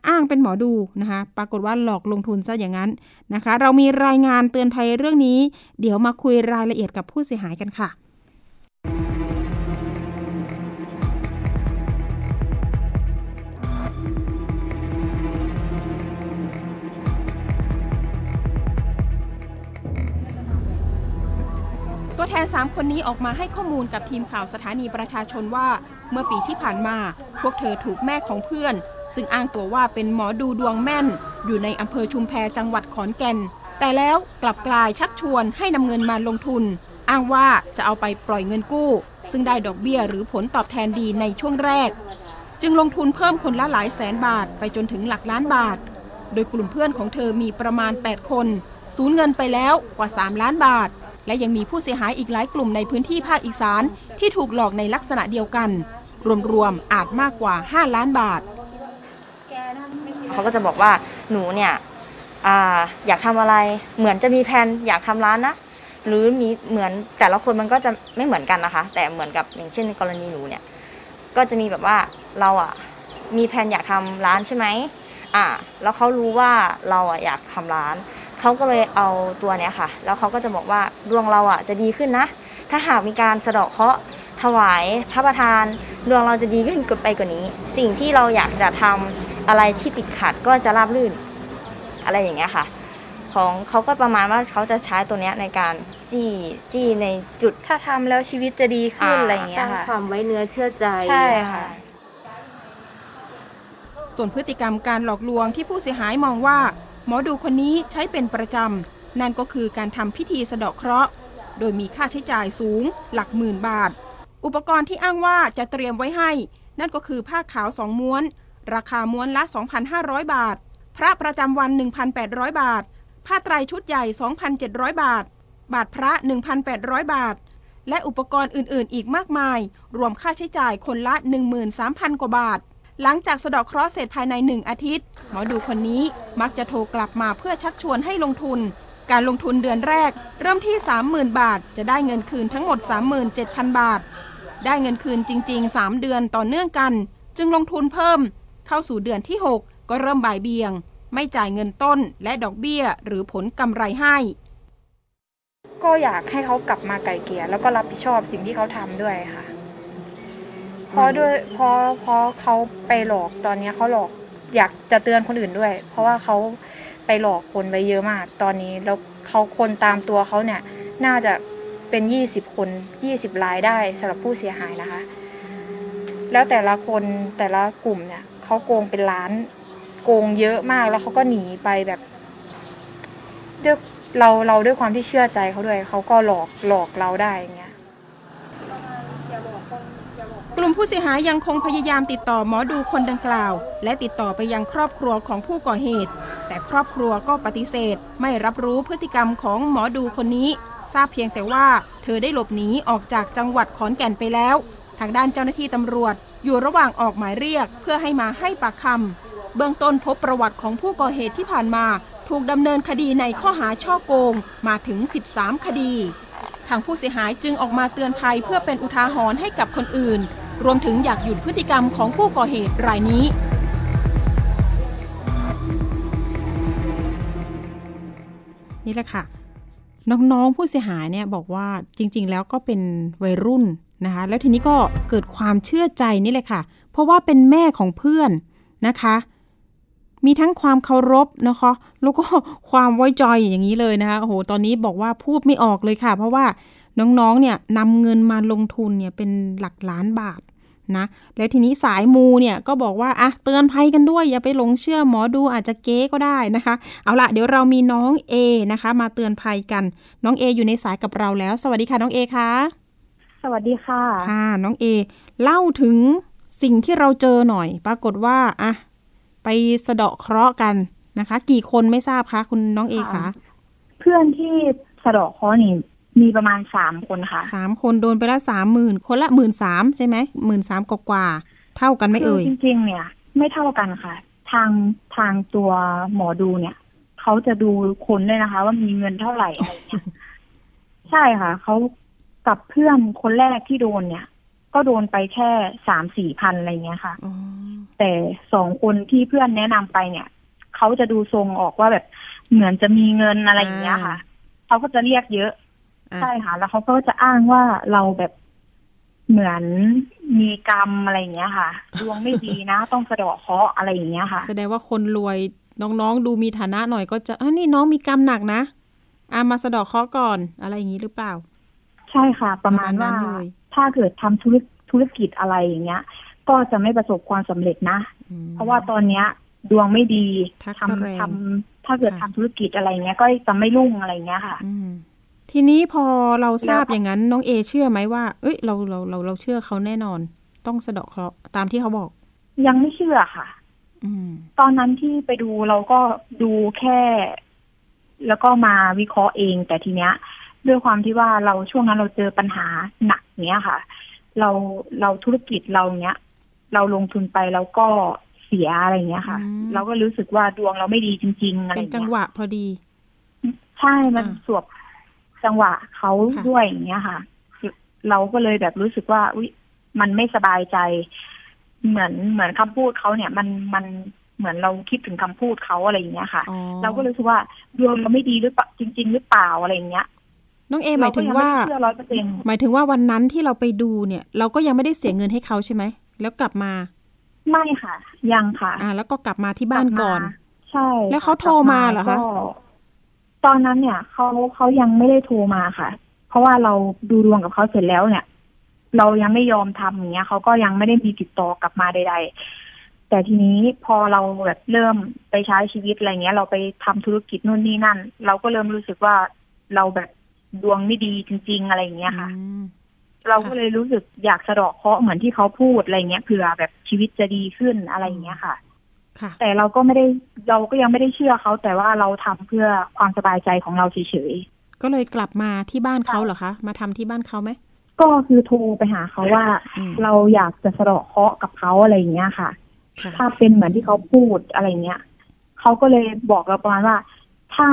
อ้างเป็นหมอดูนะคะ ปรากฏว่าหลอกลงทุนซะอย่างนั้นนะคะ เรามีรายงานเตือนภัยเรื่องนี้ เดี๋ยวมาคุยรายละเอียดกับผู้เสียหายกันค่ะ ตัวแทน 3 คนนี้ออกมาให้ข้อมูลกับทีมข่าวสถานีประชาชนว่า เมื่อปีที่ผ่านมา พวกเธอถูกแม่ของเพื่อน ซึ่งอ้างตัวว่าเป็นหมอดูดวงแม่น อยู่ในอำเภอชุมแพจังหวัดขอนแก่น แต่แล้วกลับกลายชักชวนให้นำเงินมาลงทุน อ้างว่าจะเอาไปปล่อยเงินกู้ ซึ่งได้ดอกเบี้ยหรือผลตอบแทนดีในช่วงแรก จึงลงทุนเพิ่มคนละหลายแสนบาทไปจนถึงหลักล้านบาท โดยกลุ่มเพื่อนของเธอมีประมาณ 8 คน สูญเงินไปแล้วกว่า 3 ล้านบาท และยังมีผู้เสียหายอีกหลายกลุ่มในพื้นที่ภาคอีสานที่ถูกหลอกในลักษณะเดียวกัน รวมๆอาจมากกว่า 5 ล้านบาท เขาก็จะบอกว่าหนูเนี่ยออยากทำอะไรเหมือนจะมีแผนอยากทำร้านนะหรือมีเหมือนแต่ละคนมันก็จะไม่เหมือนกันนะคะ แต่เหมือนกับอย่างเช่นในกรณีหนูเนี่ยก็จะมีแบบว่าเราอะมีแผนอยากทำร้านใช่ไหมอ่าแล้วเขารู้ว่าเราอะอยากทำร้าน เขาก็เลยเอาตัวเนี้ยค่ะ แล้วเขาก็จะบอกว่าดวงเราอะจะดีขึ้นนะ ถ้าหากมีการสะเดาะเคราะห์ถวายพระประธาน ดวงเราจะดีขึ้นไปกว่านี้ สิ่งที่เราอยากจะทำอะไรที่ติดขัดก็จะราบรื่น อะไรอย่างเงี้ยค่ะ ของเขาก็ประมาณว่าเขาจะใช้ตัวเนี้ยในการจี้จี้ในจุดถ้าทำแล้วชีวิตจะดีขึ้นอ่าอะไรอย่างเงี้สร้ายงค่ะ ความไว้เนื้อเชื่อใจ ใช่ค่ะ ส่วนพฤติกรรมการหลอกลวงที่ผู้เสียหายมองว่า หมอดูคนนี้ใช้เป็นประจำ นั่นก็คือการทำพิธีสะเดาะเคราะห์ โดยมีค่าใช้จ่ายสูงหลักหมื่นบาท อุปกรณ์ที่อ้างว่าจะเตรียมไว้ให้ นั่นก็คือผ้าขาวสองม้วน ราคาม้วนละ 2,500 บาท พระประจำวัน 1,800 บาท ผ้าไตรชุดใหญ่ 2,700 บาท บาทพระ 1,800 บาท และอุปกรณ์อื่น ๆ อีกมากมาย รวมค่าใช้จ่ายคนละ 13,000 กว่าบาท หลังจากสะดอกเคราะห์เสร็จภายในหนึ่งอาทิตย์ หมอดูคนนี้มักจะโทรกลับมาเพื่อชักชวนให้ลงทุน การลงทุนเดือนแรก เริ่มที่ 30,000 บาท จะได้เงินคืนทั้งหมด 37,000 บาท ได้เงินคืนจริง ๆ 3 เดือนต่อเนื่องกัน จึงลงทุนเพิ่ม เข้าสู่เดือนที่ 6 ก็เริ่มบ่ายเบียง ไม่จ่ายเงินต้นและดอกเบี้ย หรือผลกำไรให้ก็อยากให้เขากลับมาไกลเกลี่ยแล้วก็รับผิดชอบสิ่งที่เขาทำด้วยค่ะ เพราะด้วยเพราะเพราะเขาไปหลอกตอนนี้เขาหลอกอยากจะเตือนคนอื่นด้วย เพราะว่าเขาไปหลอกคนไปเยอะมาก ตอนนี้แล้วเขาคนตามตัวเขาเนี่ยน่าจะเป็นยี่สิบคนยี่สิบรายได้สำหรับผู้เสียหายนะคะ แล้วแต่ละคนแต่ละกลุ่มเนี่ยเขาโกงเป็นล้าน โกงเยอะมากแล้วเขาก็หนีไปแบบด้วยเราเราด้วยความที่เชื่อใจเขาด้วยเขาก็หลอกหลอกเราได้อย่างเงี้ย ก ลุ่มผู้เสียหายยังคงพยายามติดต่อหมอดูคนดังกล่าว และติดต่อไปยังครอบครัวของผู้ก่อเหตุ แต่ครอบครัวก็ปฏิเสธ ไม่รับรู้พฤติกรรมของหมอดูคนนี้ ทราบเพียงแต่ว่าเธอได้หลบหนีออกจากจังหวัดขอนแก่นไปแล้ว ทางด้านเจ้าหน้าที่ตำรวจ อยู่ระหว่างออกหมายเรียก เพื่อให้มาให้ปากคำเบื้องต้นพบประวัติของผู้ก่อเหตุที่ผ่านมา ถูกดำเนินคดีในข้อหาช่อโกงมาถึง 13 คดีทางผู้เสียหายจึงออกมาเตือนภัยเพื่อเป็นอุทาหรณ์ให้กับคนอื่น รวมถึงอยากหยุดพฤติกรรมของผู้ก่อเหตุรายนี้ นี่แหละค่ะน้องๆผู้เสียหายเนี่ยบอกว่าจริง ๆ แล้วก็เป็นวัยรุ่นนะคะแล้วทีนี้ก็เกิดความเชื่อใจนี่แหละค่ะ เพราะว่าเป็นแม่ของเพื่อนนะคะ มีทั้งความเคารพนะคะแล้วก็ความไว้ใจอย่างนี้เลยนะคะโอ้โหตอนนี้บอกว่าพูดไม่ออกเลยค่ะ เพราะว่า น้องๆ เนี่ยนำเงินมาลงทุนเนี่ยเป็นหลักล้านบาทนะ แล้วทีนี้สายมูเนี่ยก็บอกว่าอะเตือนภัยกันด้วยอย่าไปหลงเชื่อหมอดูอาจจะเก๊ก็ได้นะคะ เอาละเดี๋ยวเรามีน้องเอนะคะ มาเตือนภัยกัน น้องเออยู่ในสายกับเราแล้ว สวัสดีค่ะน้องเอคะสวัสดีค่ะ ค่ะ น้องเอเล่าถึงสิ่งที่เราเจอหน่อย ปรากฏว่าอะไปสะเดาะเคราะห์กันนะคะ กี่คนไม่ทราบคะคุณน้องเอคะค่ะเพื่อนที่สะเดอกเคราะห์นี่ มีประมาณสามคนค่ะสามคนโดนไปละสามหมื่นคนละหมื่นสามใช่ไหมหมื่นสามกว่าๆเท่ากันไหมคืเอ่ยจริงๆ เนี่ย ไม่เท่ากันค่ะ ทางทางตัวหมอดูเนี่ยเขาจะดูคนด้วยนะคะ ว่ามีเงินเท่าไหร่อะไรเงี้ยใช่ค่ะเขากับเพื่อนคนแรกที่โดนเนี่ย ก็โดนไปแค่สามสี่พันอะไรเงี้ยค่ะอ๋อแต่สองคนที่เพื่อนแนะนำไปเนี่ยเขาจะดูทรงออกว่าแบบเหมือนจะมีเงินอะไรอย่างเงี้ยค่ะเขาก็จะเรียกเยอะอะ ใช่ค่ะแล้วเขาก็จะอ้างว่าเราแบบเหมือนมีกรรมอะไรอย่างเงี้ยค่ะดวงไม่ดีนะ ต้องสะเดาะเคราะห์อะไรอย่างเงี้ยค่ะ แสดงว่าคนรวยน้องๆ ดูมีฐานะหน่อยก็จะอะนี่น้องมีกรรมหนักนะอามาสะเดอกเคราะห์ก่อนอะไรอย่างนี้หรือเปล่า ใช่ค่ะ ประมาณประมาณนั้ว่านเลยถ้าเกิดทำธุรธุรกิจอะไรอย่างเงี้ย ก็จะไม่ประสบความสำเร็จนะอืมเพราะว่าตอนเนี้ย ดวงไม่ดีทักทำษะแรงทำถ้าเกิดค่ะทำธุรกิจอะไรเงี้ย ก็จะไม่รุ่งอะไรเงี้ยค่ะอืม ทีนี้พอเราทราบแล้วอย่างนั้นน้องเอเชื่อไหมว่า เอ้ยเราเราเราเราเชื่อเขาแน่นอน ต้องสะเดาะเคราะห์ตามที่เขาบอก ยังไม่เชื่อค่ะ อืม ตอนนั้นที่ไปดูเราก็ดูแค่ แล้วก็มาวิเคราะห์เอง แต่ทีเนี้ย ด้วยความที่ว่าเราช่วงนั้นเราเจอปัญหาหนักเนี้ยค่ะ เราเราธุรกิจเราเนี้ย เราลงทุนไปแล้วก็เสียอะไรเงี้ยค่ะอืมเราก็รู้สึกว่าดวงเราไม่ดีจริงๆอะไรเป็นเงี้ยจังหวะพอดี ใช่มันอ่าสวบ จังหวะเขาค่ะด้วยอย่างเงี้ยค่ะ เราก็เลยแบบรู้สึกว่าอุยมันไม่สบายใจ เหมือนเหมือนคำพูดเขาเนี่ย มันมันเหมือนเราคิดถึงคำพูดเขาอะไรอย่างเงี้ยค่ะอ๋อเราก็รู้สึกว่าดวงเราไม่ดีหรือเปล่าจริง ๆ หรือเปล่าอะไรอย่างเงี้ยน้องเอหมายถึงว่าเรก็ยังไม่เชื่อร้อยเปอร์เซ็นต์หมายถึงว่าวันนั้นที่เราไปดูเนี่ย เราก็ยังไม่ได้เสียเงินให้เขาใช่ไหมแล้วกลับมา ไม่ค่ะ ยังค่ะ อ่า แล้วก็กลับมาที่บ้านก่อนลับมาใช่ แล้วเขาโทรมาเหรอคะก็ ตอนนั้นเนี่ยเขาเขายังไม่ได้โทรมาค่ะ เพราะว่าเราดูดวงกับเขาเสร็จแล้วเนี่ย เรายังไม่ยอมทำอย่างเงี้ยเขาก็ยังไม่ได้มีติดต่อกลับมาใด ๆ แต่ทีนี้พอเราแบบเริ่มไปใช้ชีวิตอะไรเงี้ย เราไปทำธุรกิจนู่นนี่นั่น เราก็เริ่มรู้สึกว่าเราแบบดวงไม่ดีจริง ๆ อะไรอย่างเงี้ยค่ะอืมเราก็เลยรู้สึกอยากสะเดาะเคราะห์เหมือนที่เขาพูดอะไรเงี้ยเผื่อแบบชีวิตจะดีขึ้นอะไรอย่างเงี้ยค่ะค่ะ แต่เราก็ไม่ได้เราก็ยังไม่ได้เชื่อเขา แต่ว่าเราทำเพื่อความสบายใจของเราเฉยก็เลยกลับมาที่บ้านเขาเหรอคะ มาทำที่บ้านเขาไหมๆก็คือโทรไปหาเขาว่าอืมเราอยากจะสะเดาะเคราะห์กับเขาอะไรอย่างเงี้ยค่ะค่ะ ถ้าเป็นเหมือนที่เขาพูดอะไรเงี้ยเขาก็เลยบอกเราประมาณว่า ถ้า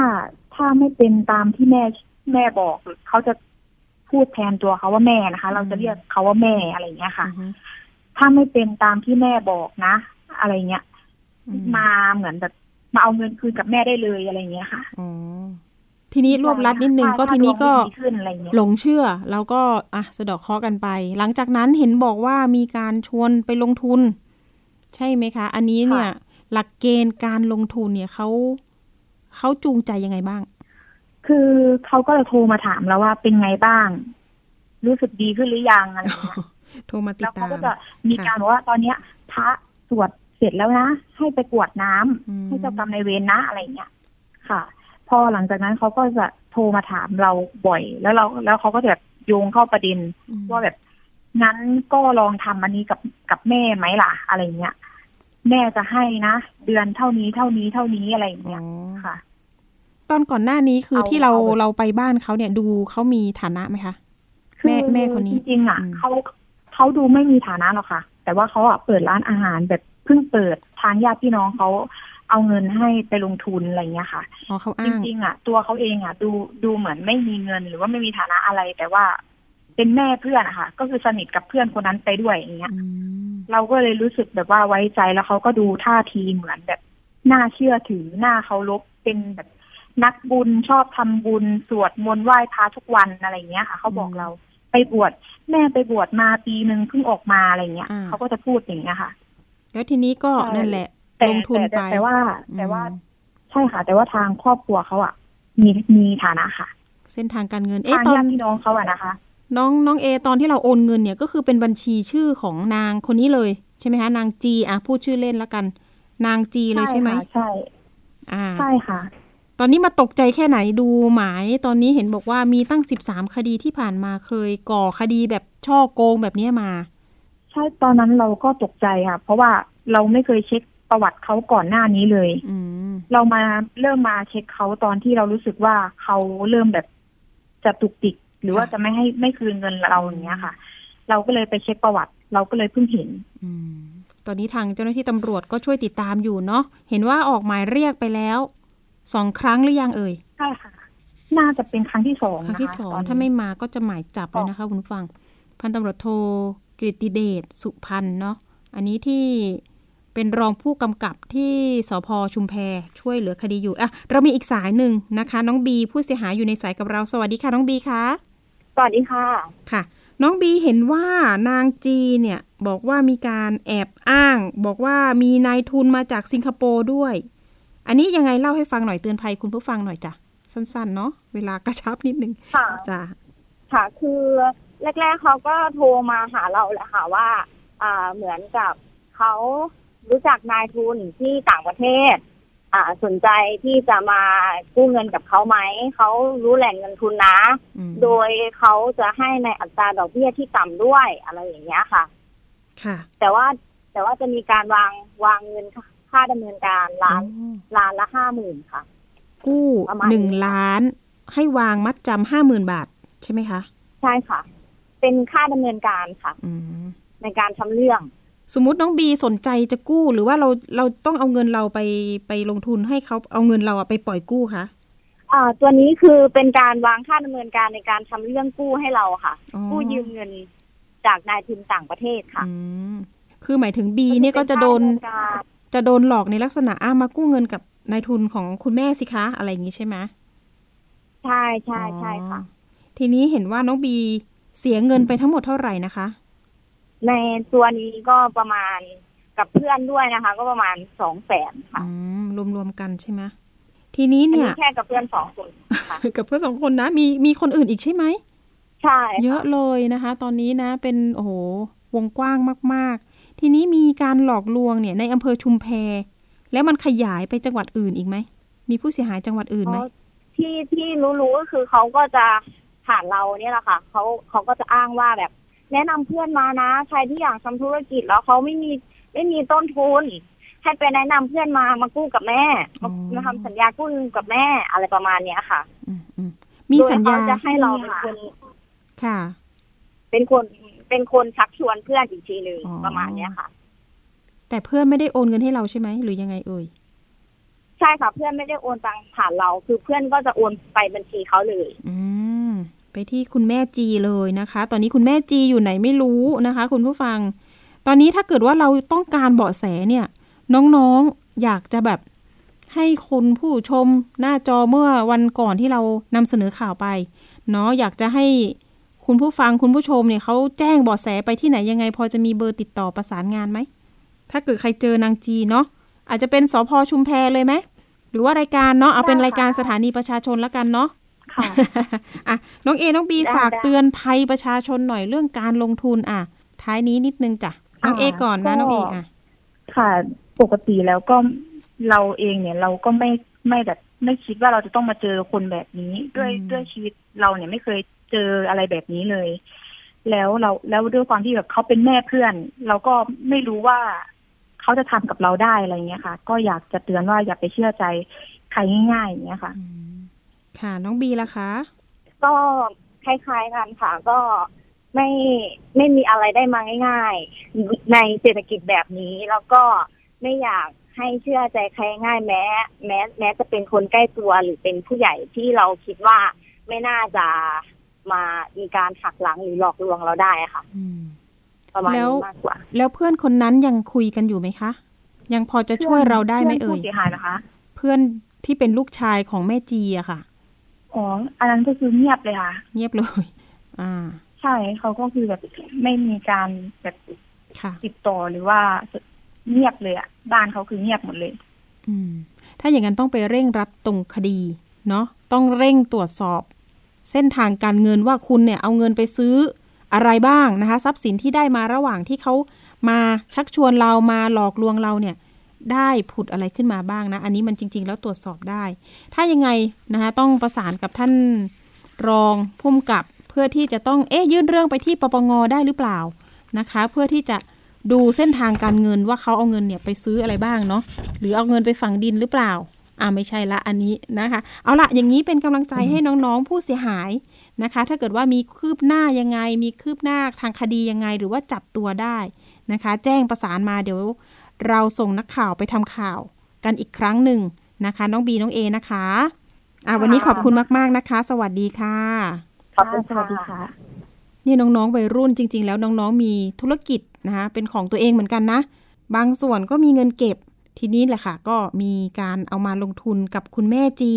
ถ้าไม่เป็นตามที่แม่แม่บอกเขาจะพูดแทนตัวเขาว่าแม่นะคะ เราจะเรียกเขาว่าแม่อะไรเงี้ยค่ะอือฮึถ้าไม่เป็นตามที่แม่บอกนะ อะไรเงี้ยอื มมาเหมือนแบบมาเอาเงินคืนกับแม่ได้เลยอะไรเงี้ยค่ะอ๋อทีนี้รวบรัดนิดนึงก็ถ้าทีนี้ก็ดวงไม่ดีขึ้นอะไรเงี้ยหลงเชื่อ แล้วก็อะสะเดอกเคราะห์กันไป หลังจากนั้นเห็นบอกว่ามีการชวนไปลงทุน ใช่ไหมคะ อันนี้เนี่ย หลักเกณฑ์การลงทุนเนี่ยเขาเขาจูงใจยังไงบ้าง คือเขาก็จะโทรมาถามแล้วว่าเป็นไงบ้าง รู้สึกดีขึ้นหรือยังอะไรเงี้ยโทรมาติดแล้วตาเขามก็จะมีการบอกว่าตอนเนี้ยพระสวด เสร็จแล้วนะ ให้ไปกรวดน้ำอืมให้เจ้ากรรมนายเวรนะอะไรเงี้ยค่ะ พอหลังจากนั้นเขาก็จะโทรมาถามเราบ่อย แล้วเราแล้วเขาก็จะแบบโยงเข้าประเด็นอืมว่าแบบงั้นก็ลองทำอันนี้กับกับแม่ไหมล่ะ อะไรเงี้ยแม่จะให้นะ เดือนเท่านี้เท่านี้เท่านี้อะไรเงี้ยอ๋อค่ะ ตอนก่อนหน้านี้คือเอาที่เราเอาแบบเราไปบ้านเขาเนี่ยดูเขามีฐานะไหมคะแม่แม่คนนี้จริงๆอะอืมเขาเขาดูไม่มีฐานะหรอกค่ะ แต่ว่าเขาอะเปิดร้านอาหารแบบเพิ่งเปิดทางญาติพี่น้องเขาเอาเงินให้ไปลงทุนอะไรเงี้ยค่ะอ๋อเขาจอ้างริงๆอะ ตัวเขาเองอะ ดูดูเหมือนไม่มีเงินหรือว่าไม่มีฐานะอะไร แต่ว่าเป็นแม่เพื่อนอะค่ะ ก็คือสนิทกับเพื่อนคนนั้นไปด้วยอย่างเงี้ยอืมเราก็เลยรู้สึกแบบว่าไว้ใจแล้วเขาก็ดูท่าทีเหมือนแบบน่าเชื่อถือหน้าเคารพเป็นแบบนักบุญชอบทำบุญสวดมนต์ไหว้พระทุกวันอะไรเงี้ยค่ะ เขาบอกเราไปบวชแม่ไปบวชมาปีหนึ่งเพิ่งออกมาอะไรเงี้ยเขาก็จะพูดอย่างเงี้ยค่ะ แล้วทีนี้ก็ใช่นั่นแหละแต่ลงทุนแต่ไปแต่แต่ว่า แต่ว่าอืมใช่ค่ะ แต่ว่าทางครอบครัวเขาอะ มีมีฐานะค่ะ เส้นทางการเงินเอ๊ะทางตอนญาติพี่น้องเขาอะนะคะ น้องน้องเอตอนที่เราโอนเงินเนี่ยก็คือเป็นบัญชีชื่อของนางคนนี้เลยใช่ไหมคะนางจีอะพูดชื่อเล่นแล้วกัน นางจีเลยใช่ไหมค่ะใช่อ่าใช่ค่ะ ตอนนี้มาตกใจแค่ไหนดูหมาย ตอนนี้เห็นบอกว่ามีตั้ง13คดีที่ผ่านมาเคยก่อคดีแบบช่อโกงแบบเนี้ยมา ใช่ตอนนั้นเราก็ตกใจค่ะ เพราะว่าเราไม่เคยเช็คประวัติเขาก่อนหน้านี้เลยอืมเรามาเริ่มมาเช็คเขาตอนที่เรารู้สึกว่าเขาเริ่มแบบจะตุกติก หรือว่าจะไม่ให้ไม่คืนเงินเราอย่างเงี้ยค่ะ เราก็เลยไปเช็คประวัติ เราก็เลยเพิ่งเห็นอืมตอนนี้ทางเจ้าหน้าที่ตำรวจก็ช่วยติดตามอยู่เนาะเห็นว่าออกหมายเรียกไปแล้วสองครั้งหรือยังเอ่ยใช่ค่ะ น่าจะเป็นครั้งที่สองครั้งนะคะที่สองตนนี้ถ้าไม่มาก็จะหมายจับเลยนะคะ คุณผู้ฟัง พันตำรวจโท กฤติเดชสุพันธ์เนาะอันนี้ที่เป็นรองผู้กำกับที่สพชุมแพช่วยเหลือคดีอยู่อะเรามีอีกสายหนึ่งนะคะ น้องบีผู้เสียหายอยู่ในสายกับเราสวัสดีค่ะน้องบีคะสวัสดีค่ะค่ะ น้องบีเห็นว่านางจีเนี่ยบอกว่ามีการแอบอ้าง บอกว่ามีนายทุนมาจากสิงคโปร์ด้วย อันนี้ยังไงเล่าให้ฟังหน่อยเตือนภัยคุณผู้ฟังหน่อยจ้ะสั้นๆ เนาะเวลากระชับนิดนึงค่ะจ้ะค่ะคือ แรก ๆเขาก็โทรมาหาเราแหละค่ะว่า อ่าเหมือนกับเขารู้จักนายทุนที่ต่างประเทศ อ่าสนใจที่จะมากู้เงินกับเขาไหมเขารู้แหล่งเงินทุนนะอืมโดยเขาจะให้ในอัตราดอกเบี้ยที่ต่ำด้วยอะไรอย่างเงี้ยค่ะ ค่ะ แต่ว่าแต่ว่าจะมีการวางวางเงินค่าดำเนินการล้านอ๋อล้านละห้าหมื่นค่ะ กู้ประมาณหนึ่งนี้ค่ะล้านให้วางมัดจำห้าหมื่นบาทใช่ไหมคะ ใช่ค่ะ เป็นค่าดำเนินการค่ะอืมในการทำเรื่อง สมมุติน้องบีสนใจจะกู้หรือว่าเราเราต้องเอาเงินเราไปไปลงทุนให้เขาเอาเงินเราอะไปปล่อยกู้คะอ่าตัวนี้คือเป็นการวางค่าดำเนินการในการทำเรื่องกู้ให้เราค่ะอ๋อกู้ยืมเงินจากนายทุนต่างประเทศค่ะอืมคือหมายถึงบีเนี่ยก็จะโดนเป็ค่าำเการจะโดนหลอกในลักษณะอ้ามากู้เงินกับนายทุนของคุณแม่สิคะอะไรอย่างนี้ใช่ไหมใช่ใช่ใช่ค่ะอ๋อทีนี้เห็นว่าน้องบี เสียเงินไปทั้งหมดเท่าไหร่นะคะ ในตัวนี้ก็ประมาณกับเพื่อนด้วยนะคะ ก็ประมาณสองแสนค่ะอืมรวมๆกันใช่ไหมทีนี้อันเนี่ยนี้แค่กับเพื่อนสองคนค่ะกับเพื่อนสองคนนะ มีมีคนอื่นอีกใช่ไหมใช่ เยอะเลยนะคะ ตอนนี้นะเป็นโอ้โหวงกว้างมาก ๆ ทีนี้มีการหลอกลวงเนี่ย ในอำเภอชุมแพ แล้วมันขยายไปจังหวัดอื่นอีกไหมมีผู้เสียหายจังหวัดอื่นไหมเขาที่ที่รู้ๆก็คือเขาก็จะ ผ่านเราเนี่ยแหละค่ะเขาเขาก็จะอ้างว่าแบบ แนะนำเพื่อนมานะ ใครที่อยากทำธุรกิจแล้วเขาไม่มีไม่มีต้นทุนให้ไปแนะนำเพื่อนมามากู้กับแม่อ๋อมาทำสัญญากู้เงินกับแม่อะไรประมาณเนี้ยค่ะอืมอืมมีสัญญาโดยเขจะให้เราเป็นคนค่ะ เป็นคนเป็นคนชักชวนเพื่อนอีกทีหนึ่งอ๋อประมาณเนี้ยค่ะ แต่เพื่อนไม่ได้โอนเงินให้เราใช่ไหมหรือยังไงเอ่ยใช่ค่ะเพื่อนไม่ได้โอนตังค์ผ่านเรา คือเพื่อนก็จะโอนไปบัญชีเขาเลย อืม ไปที่คุณแม่จีเลยนะคะ ตอนนี้คุณแม่จีอยู่ไหนไม่รู้นะคะ คุณผู้ฟัง ตอนนี้ถ้าเกิดว่าเราต้องการเบาะแสเนี่ย น้องๆอยากจะแบบให้คนผู้ชมหน้าจอเมื่อวันก่อนที่เรานำเสนอข่าวไปเนาะอยากจะให้คุณผู้ฟังคุณผู้ชมเนี่ยเขาแจ้งเบาะแสไปที่ไหนยังไง พอจะมีเบอร์ติดต่อประสานงานไหม ถ้าเกิดใครเจอนางจีเนาะอาจจะเป็นสพชุมแพเลยไหมหรือว่ารายการเนาะเอาเป็นรายการสถานีประชาชนแล้วกันเนาะ ค่ะอะน้องเอ น้องบีได้ฝากได้เตือนภัยประชาชนหน่อยเรื่องการลงทุนอะ ท้ายนี้นิดนึงจ้ะน้องเออ่าก่อนนะก็น้องเออะค่ะปกติแล้วก็เราเองเนี่ยเราก็ไม่ไม่แบบไม่คิดว่าเราจะต้องมาเจอคนแบบนี้ด้วยอืมด้วยชีวิตเราเนี่ยไม่เคยเจออะไรแบบนี้เลย แล้วเราแล้วด้วยความที่แบบเขาเป็นแม่เพื่อน เราก็ไม่รู้ว่าเขาจะทำกับเราได้อะไรเงี้ยค่ะ ก็อยากจะเตือนว่าอย่าไปเชื่อใจใครง่ายๆอย่างเงี้ยค่ะอืม ค่ะ น้องบีล่ะคะ ก็คล้ายๆกันค่ะ ก็ไม่ไม่มีอะไรได้มาง่าย ๆ ในเศรษฐกิจแบบนี้ แล้วก็ไม่อยากให้เชื่อใจใครง่ายแม้ แม้ แม้จะเป็นคนใกล้ตัวหรือเป็นผู้ใหญ่ที่เราคิดว่าไม่น่าจะมามีการหักหลังหรือหลอกลวงเราได้อะค่ะอืมประมาณแล้วนี้มากกว่า แล้วเพื่อนคนนั้นยังคุยกันอยู่ไหมคะ ยังพอจะช่วยเราได้ไหมพื่นเอ่ผู้ยเสียหายนะคะ เพื่อนที่เป็นลูกชายของแม่จีอะค่ะ อ๋อ อันนั้นก็คือเงียบเลยค่ะ เงียบเลย อ่า ใช่เขาก็คือแบบไม่มีการแบบค่ะติดต่อหรือว่าเงียบเลยอะบ้านเขาคือเงียบหมดเลย อืม ถ้าอย่างนั้นต้องไปเร่งรัดตรงคดี เนาะต้องเร่งตรวจสอบ เส้นทางการเงินว่าคุณเนี่ย เอาเงินไปซื้ออะไรบ้างนะคะ ทรัพย์สินที่ได้มาระหว่างที่เขามาชักชวนเรามาหลอกลวงเราเนี่ย ได้ผุดอะไรขึ้นมาบ้างนะ อันนี้มันจริง ๆ แล้วตรวจสอบได้ ถ้ายังไงนะคะต้องประสานกับท่านรองพุ่มกับเพื่อที่จะต้องเอ๊ะยื่นเรื่องไปที่ปปงได้หรือเปล่านะคะ เพื่อที่จะดูเส้นทางการเงินว่าเขาเอาเงินเนี่ยไปซื้ออะไรบ้างเนาะหรือเอาเงินไปฝังดินหรือเปล่าอ่าไม่ใช่ละอันนี้นะคะ เอาละอย่างนี้เป็นกำลังใจให้น้องๆผู้เสียหายนะคะ ถ้าเกิดว่ามีคืบหน้ายังไง มีคืบหน้าทางคดียังไง หรือว่าจับตัวได้นะคะ แจ้งประสานมาเดี๋ยว เราส่งนักข่าวไปทำข่าวกันอีกครั้งหนึ่งนะคะ น้องบีน้องเอนะคะอ่าวันนี้ขอบคุณมาก ๆนะคะ สวัสดีค่ะขอบคุณสวัสดีค่ะนี่น้องๆวัยรุ่นจริง ๆ แล้วน้องๆมีธุรกิจนะคะเป็นของตัวเองเหมือนกันนะ บางส่วนก็มีเงินเก็บทีนี้แหละค่ะ ก็มีการเอามาลงทุนกับคุณแม่จี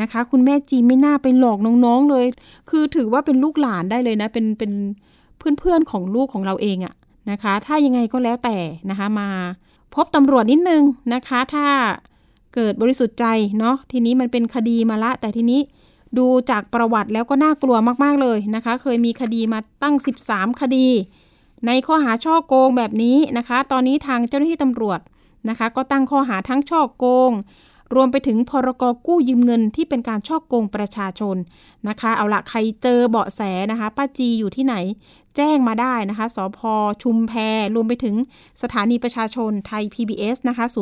นะคะ คุณแม่จีไม่น่าไปหลอกน้องๆเลย คือถือว่าเป็นลูกหลานได้เลยนะ เป็นเป็นเพื่อนๆของลูกของเราเองอะนะคะ ถ้ายังไงก็แล้วแต่นะคะมา พบตำรวจนิดนึงนะคะ ถ้าเกิดบริสุทธิ์ใจเนาะทีนี้มันเป็นคดีมาละ แต่ทีนี้ดูจากประวัติแล้วก็น่ากลัวมาก ๆ เลยนะคะ เคยมีคดีมาตั้ง 13 คดี ในข้อหาช่อโกงแบบนี้นะคะ ตอนนี้ทางเจ้าหน้าที่ตำรวจนะคะ ก็ตั้งข้อหาทั้งช่อโกง รวมไปถึงพรกกู้ยืมเงินที่เป็นการช่อโกงประชาชนนะคะ เอาละใครเจอเบาะแสนะคะ ป้าจีอยู่ที่ไหน แจ้งมาได้นะคะ สพชุมแพรวมไปถึงสถานีประชาชนไทย PBS นะคะ 02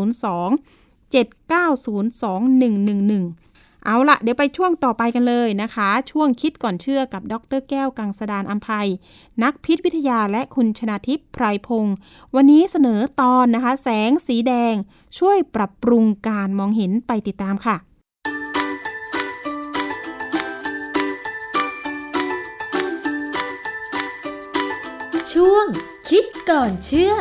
7902111 เอาละเดี๋ยวไปช่วงต่อไปกันเลยนะคะ ช่วงคิดก่อนเชื่อกับดรแก้วกังสดานอัมภัย นักพิษวิทยาและคุณชนาทิพย์ไพรพงศ์วันนี้เสนอตอนนะคะ แสงสีแดง ช่วยปรับปรุงการมองเห็นไปติดตามค่ะ ช่วง คิดก่อนเชื่อพ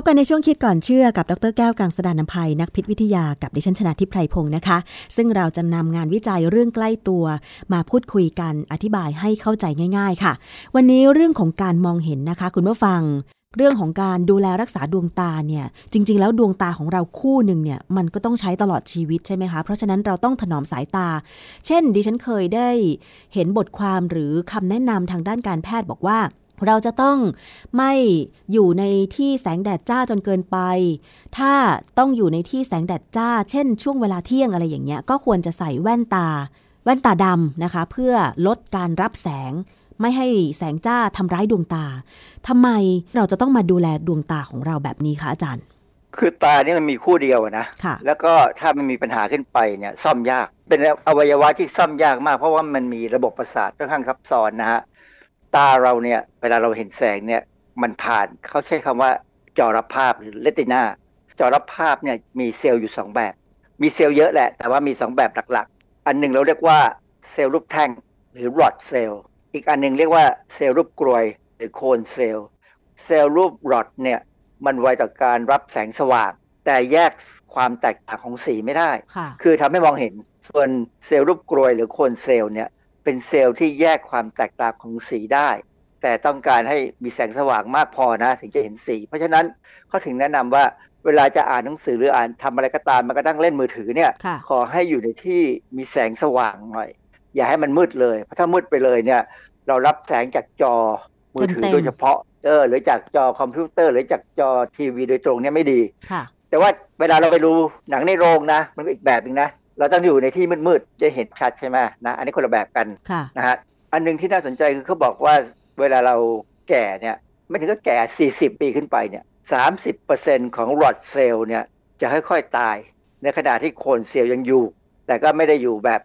บกันในช่วงคิดก่อนเชื่อกับดรแก้วกังสดานนภัยนักพิษวิทยากับดิฉันชนะทิพไพรพงศ์นะคะ ซึ่งเราจะนำงานวิจัยเรื่องใกล้ตัว มาพูดคุยกันอธิบายให้เข้าใจง่าย ๆ ค่ะ วันนี้เรื่องของการมองเห็นนะคะ คุณผู้ฟัง เรื่องของการดูแลรักษาดวงตาเนี่ย จริง ๆ แล้วดวงตาของเราคู่หนึ่งเนี่ย มันก็ต้องใช้ตลอดชีวิตใช่ไหมคะ เพราะฉะนั้นเราต้องถนอมสายตา เช่น ดิฉันเคยได้เห็นบทความหรือคำแนะนำทางด้านการแพทย์บอกว่าเราจะต้องไม่อยู่ในที่แสงแดดจ้าจนเกินไป ถ้าต้องอยู่ในที่แสงแดดจ้า เช่น ช่วงเวลาเที่ยงอะไรอย่างเงี้ย ก็ควรจะใส่แว่นตา แว่นตาดำนะคะ เพื่อลดการรับแสง ไม่ให้แสงจ้าทำร้ายดวงตาทำไมเราจะต้องมาดูแลดวงตาของเราแบบนี้คะอาจารย์ คือตานี่มันมีคู่เดียวนะค่ะแล้วก็ถ้ามันมีปัญหาขึ้นไปเนี่ยซ่อมยาก เป็นอวัยวะที่ซ่อมยากมาก เพราะว่ามันมีระบบประสาทค่อนข้างซับซ้อนนะฮะตาเราเนี่ยเวลาเราเห็นแสงเนี่ยมันผ่านเขาใช้คำว่าจอรับภาพหรือ retina จอรับภาพเนี่ยมีเซลล์อยู่สองแบบ มีเซลล์เยอะแหละ แต่ว่ามีสองแบบหลักๆ อันหนึ่งเราเรียกว่าเซลล์รูปแท่งหรือ rod cell อีกอันหนึ่งเรียกว่าเซลล์รูปกรวยหรือ cone cell เซลล์รูป rod เนี่ยมันไวต่อการรับแสงสว่าง แต่แยกความแตกต่างของสีไม่ได้ค่ะคือทำให้มองเห็น ส่วนเซลล์รูปกรวยหรือโคนเซลล์เนี่ยเป็นเซลล์ที่แยกความแตกต่างของสีได้ แต่ต้องการให้มีแสงสว่างมากพอนะ ถึงจะเห็นสี เพราะฉะนั้นเขาถึงแนะนำว่าเวลาจะอ่านหนังสือหรืออ่านทำอะไรก็ตามมันก็ตั้งเล่นมือถือเนี่ยค่ะขอให้อยู่ในที่มีแสงสว่างหน่อย อย่าให้มันมืดเลย เพราะถ้ามืดไปเลยเนี่ย เรารับแสงจากจอมือถือเต็มๆโดยเฉพาะเออหรือจากจอคอมพิวเตอร์ หรือจากจอทีวีโดยตรงเนี่ยไม่ดีค่ะ แต่ว่าเวลาเราไปดูหนังในโรงนะ มันก็อีกแบบหนึ่งนะ เราต้องอยู่ในที่มืดๆจะเห็นชัดใช่ไหมนะ อันนี้คนละแบบกันค่ะนะฮะอันหนึงที่น่าสนใจคือเขาบอกว่าเวลาเราแก่เนี่ยไม่ถึงก็แก่ 40 ปีขึ้นไปเนี่ย30%ของหลอดเซลล์เนี่ยจะค่อยๆตาย ในขณะที่โคนเซลล์ยังอยู่ แต่ก็ไม่ได้อยู่แบบ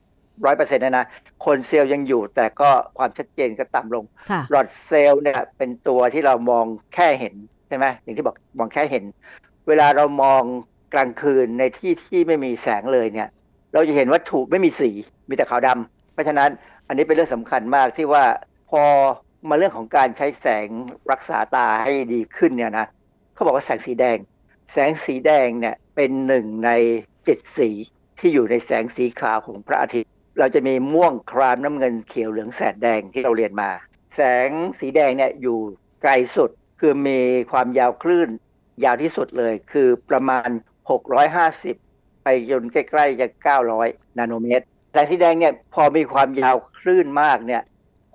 ร้อยเปอร์เซ็นต์นะนะโคนเซลล์ยังอยู่แต่ก็ความชัดเจนก็ต่ำลงค่ะหลอดเซลล์เนี่ยเป็นตัวที่เรามองแค่เห็นใช่ไหมอย่างที่บอกมองแค่เห็น เวลาเรามองกลางคืนในที่ที่ไม่มีแสงเลยเนี่ย เราจะเห็นวัตถุไม่มีสีมีแต่ขาวดำเพราะฉะนั้นอันนี้เป็นเรื่องสำคัญมากที่ว่าพอมาเรื่องของการใช้แสงรักษาตาให้ดีขึ้นเนี่ยนะเขาบอกว่าแสงสีแดง แสงสีแดงเนี่ยเป็นหนึ่งในเจ็ดสีที่อยู่ในแสงสีขาวของพระอาทิตย์ เราจะมีม่วงครามน้ำเงินเขียวเหลืองแสดแดงที่เราเรียนมา แสงสีแดงเนี่ยอยู่ไกลสุดคือมีความยาวคลื่นยาวที่สุดเลย คือประมาณ 650 ไปจนใกล้ๆจะ 900 นาโนเมตร แสงสีแดงเนี่ยพอมีความยาวคลื่นมากเนี่ย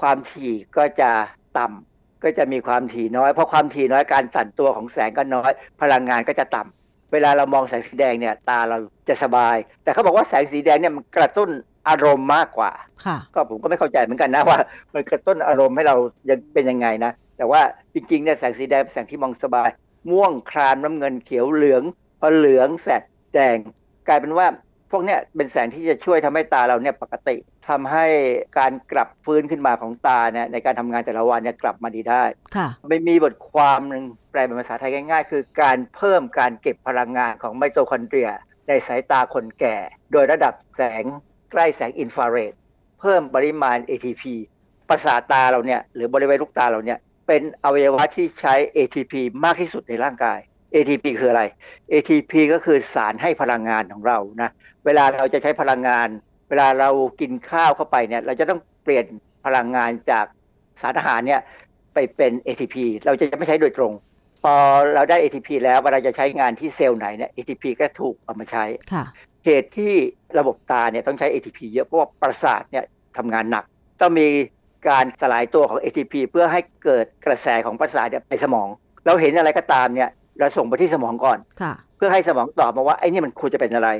ความถี่ก็จะต่ำก็จะมีความถี่น้อย เพราะความถี่น้อยการสั่นตัวของแสงก็น้อย พลังงานก็จะต่ำเวลาเรามองแสงสีแดงเนี่ยตาเราจะสบาย แต่เขาบอกว่าแสงสีแดงเนี่ยมันกระตุ้น อารมณ์มากกว่าค่ะก็ผมก็ไม่เข้าใจเหมือนกันนะว่า มันกระตุ้นอารมณ์ให้เรายังเป็นยังไงนะ แต่ว่าจริงๆเนี่ยแสงสีแดงเป็นแสงที่มองสบาย ม่วงครามน้ำเงินเขียวเหลืองพอเหลืองแสดแดง กลายเป็นว่าพวกเนี้ยเป็นแสงที่จะช่วยทำให้ตาเราเนี่ยปกติทำให้การกลับฟื้นขึ้นมาของตาเนี่ยในการทำงานแต่ละวันเนี่ยกลับมาดีได้ค่ะไม่มีบทความหนึ่งแปลเป็นภาษาไทยง่าย ๆ คือการเพิ่มการเก็บพลังงานของไมโตคอนเดรียในสายตาคนแก่ โดยระดับแสง ใกล้แสงอินฟราเรดเพิ่มปริมาณ ATP ประสาทตาเราเนี่ยหรือบริเวณลูกตาเราเนี่ยเป็นอวัยวะที่ใช้ ATP มากที่สุดในร่างกาย ATP คืออะไร ATP ก็คือสารให้พลังงานของเรานะเวลาเราจะใช้พลังงาน เวลาเรากินข้าวเข้าไปเนี่ยเราจะต้องเปลี่ยนพลังงานจากสารอาหารเนี่ยไปเป็น ATP เราจะไม่ใช้โดยตรง พอเราได้ ATP แล้วเวลาจะใช้งานที่เซลล์ไหนเนี่ย ATP ก็ถูกเอามาใช้ค่ะ เหตุที่ระบบตาเนี่ยต้องใช้ ATP เยอะเพราะว่าประสาทเนี่ยทำงานหนัก ต้องมีการสลายตัวของ ATP เพื่อให้เกิดกระแสของประสาทเนี่ยไปสมอง เราเห็นอะไรก็ตามเนี่ยเราส่งไปที่สมองก่อนค่ะเพื่อให้สมองตอบมาว่าไอ้นี่มันควรจะเป็นอะไร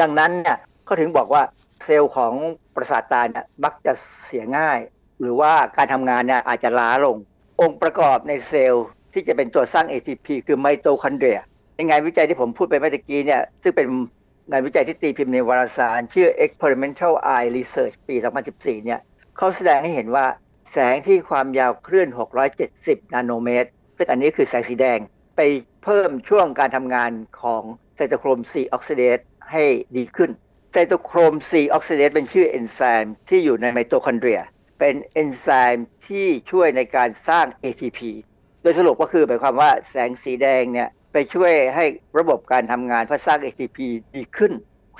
ดังนั้นเนี่ยเขาถึงบอกว่าเซลล์ของประสาทตาเนี่ยมักจะเสียง่าย หรือว่าการทำงานเนี่ยอาจจะล้าลง องค์ประกอบในเซลล์ที่จะเป็นตัวสร้าง ATP คือไมโตคอนเดรียในงานวิจัยที่ผมพูดไปเมื่อกี้เนี่ยซึ่งเป็น งานวิจัยที่ตีพิมพ์ในวารสาร ชื่อ Experimental Eye Research ปี 2014 เนี่ยเขาแสดงให้เห็นว่าแสงที่ความยาวคลื่น 670 นาโนเมตรซึ่งอันนี้คือแสงสีแดงไปเพิ่มช่วงการทำงานของไซโตโครม C ออกซิเดสให้ดีขึ้น ไซโตโครม C ออกซิเดสเป็นชื่อเอนไซม์ที่อยู่ในไมโตคอนเดรีย เป็นเอนไซม์ที่ช่วยในการสร้าง ATP โดยสรุปก็คือหมายความว่าแสงสีแดงเนี่ย ไปช่วยให้ระบบการทำงานเพื่อสร้าง ATP ดีขึ้น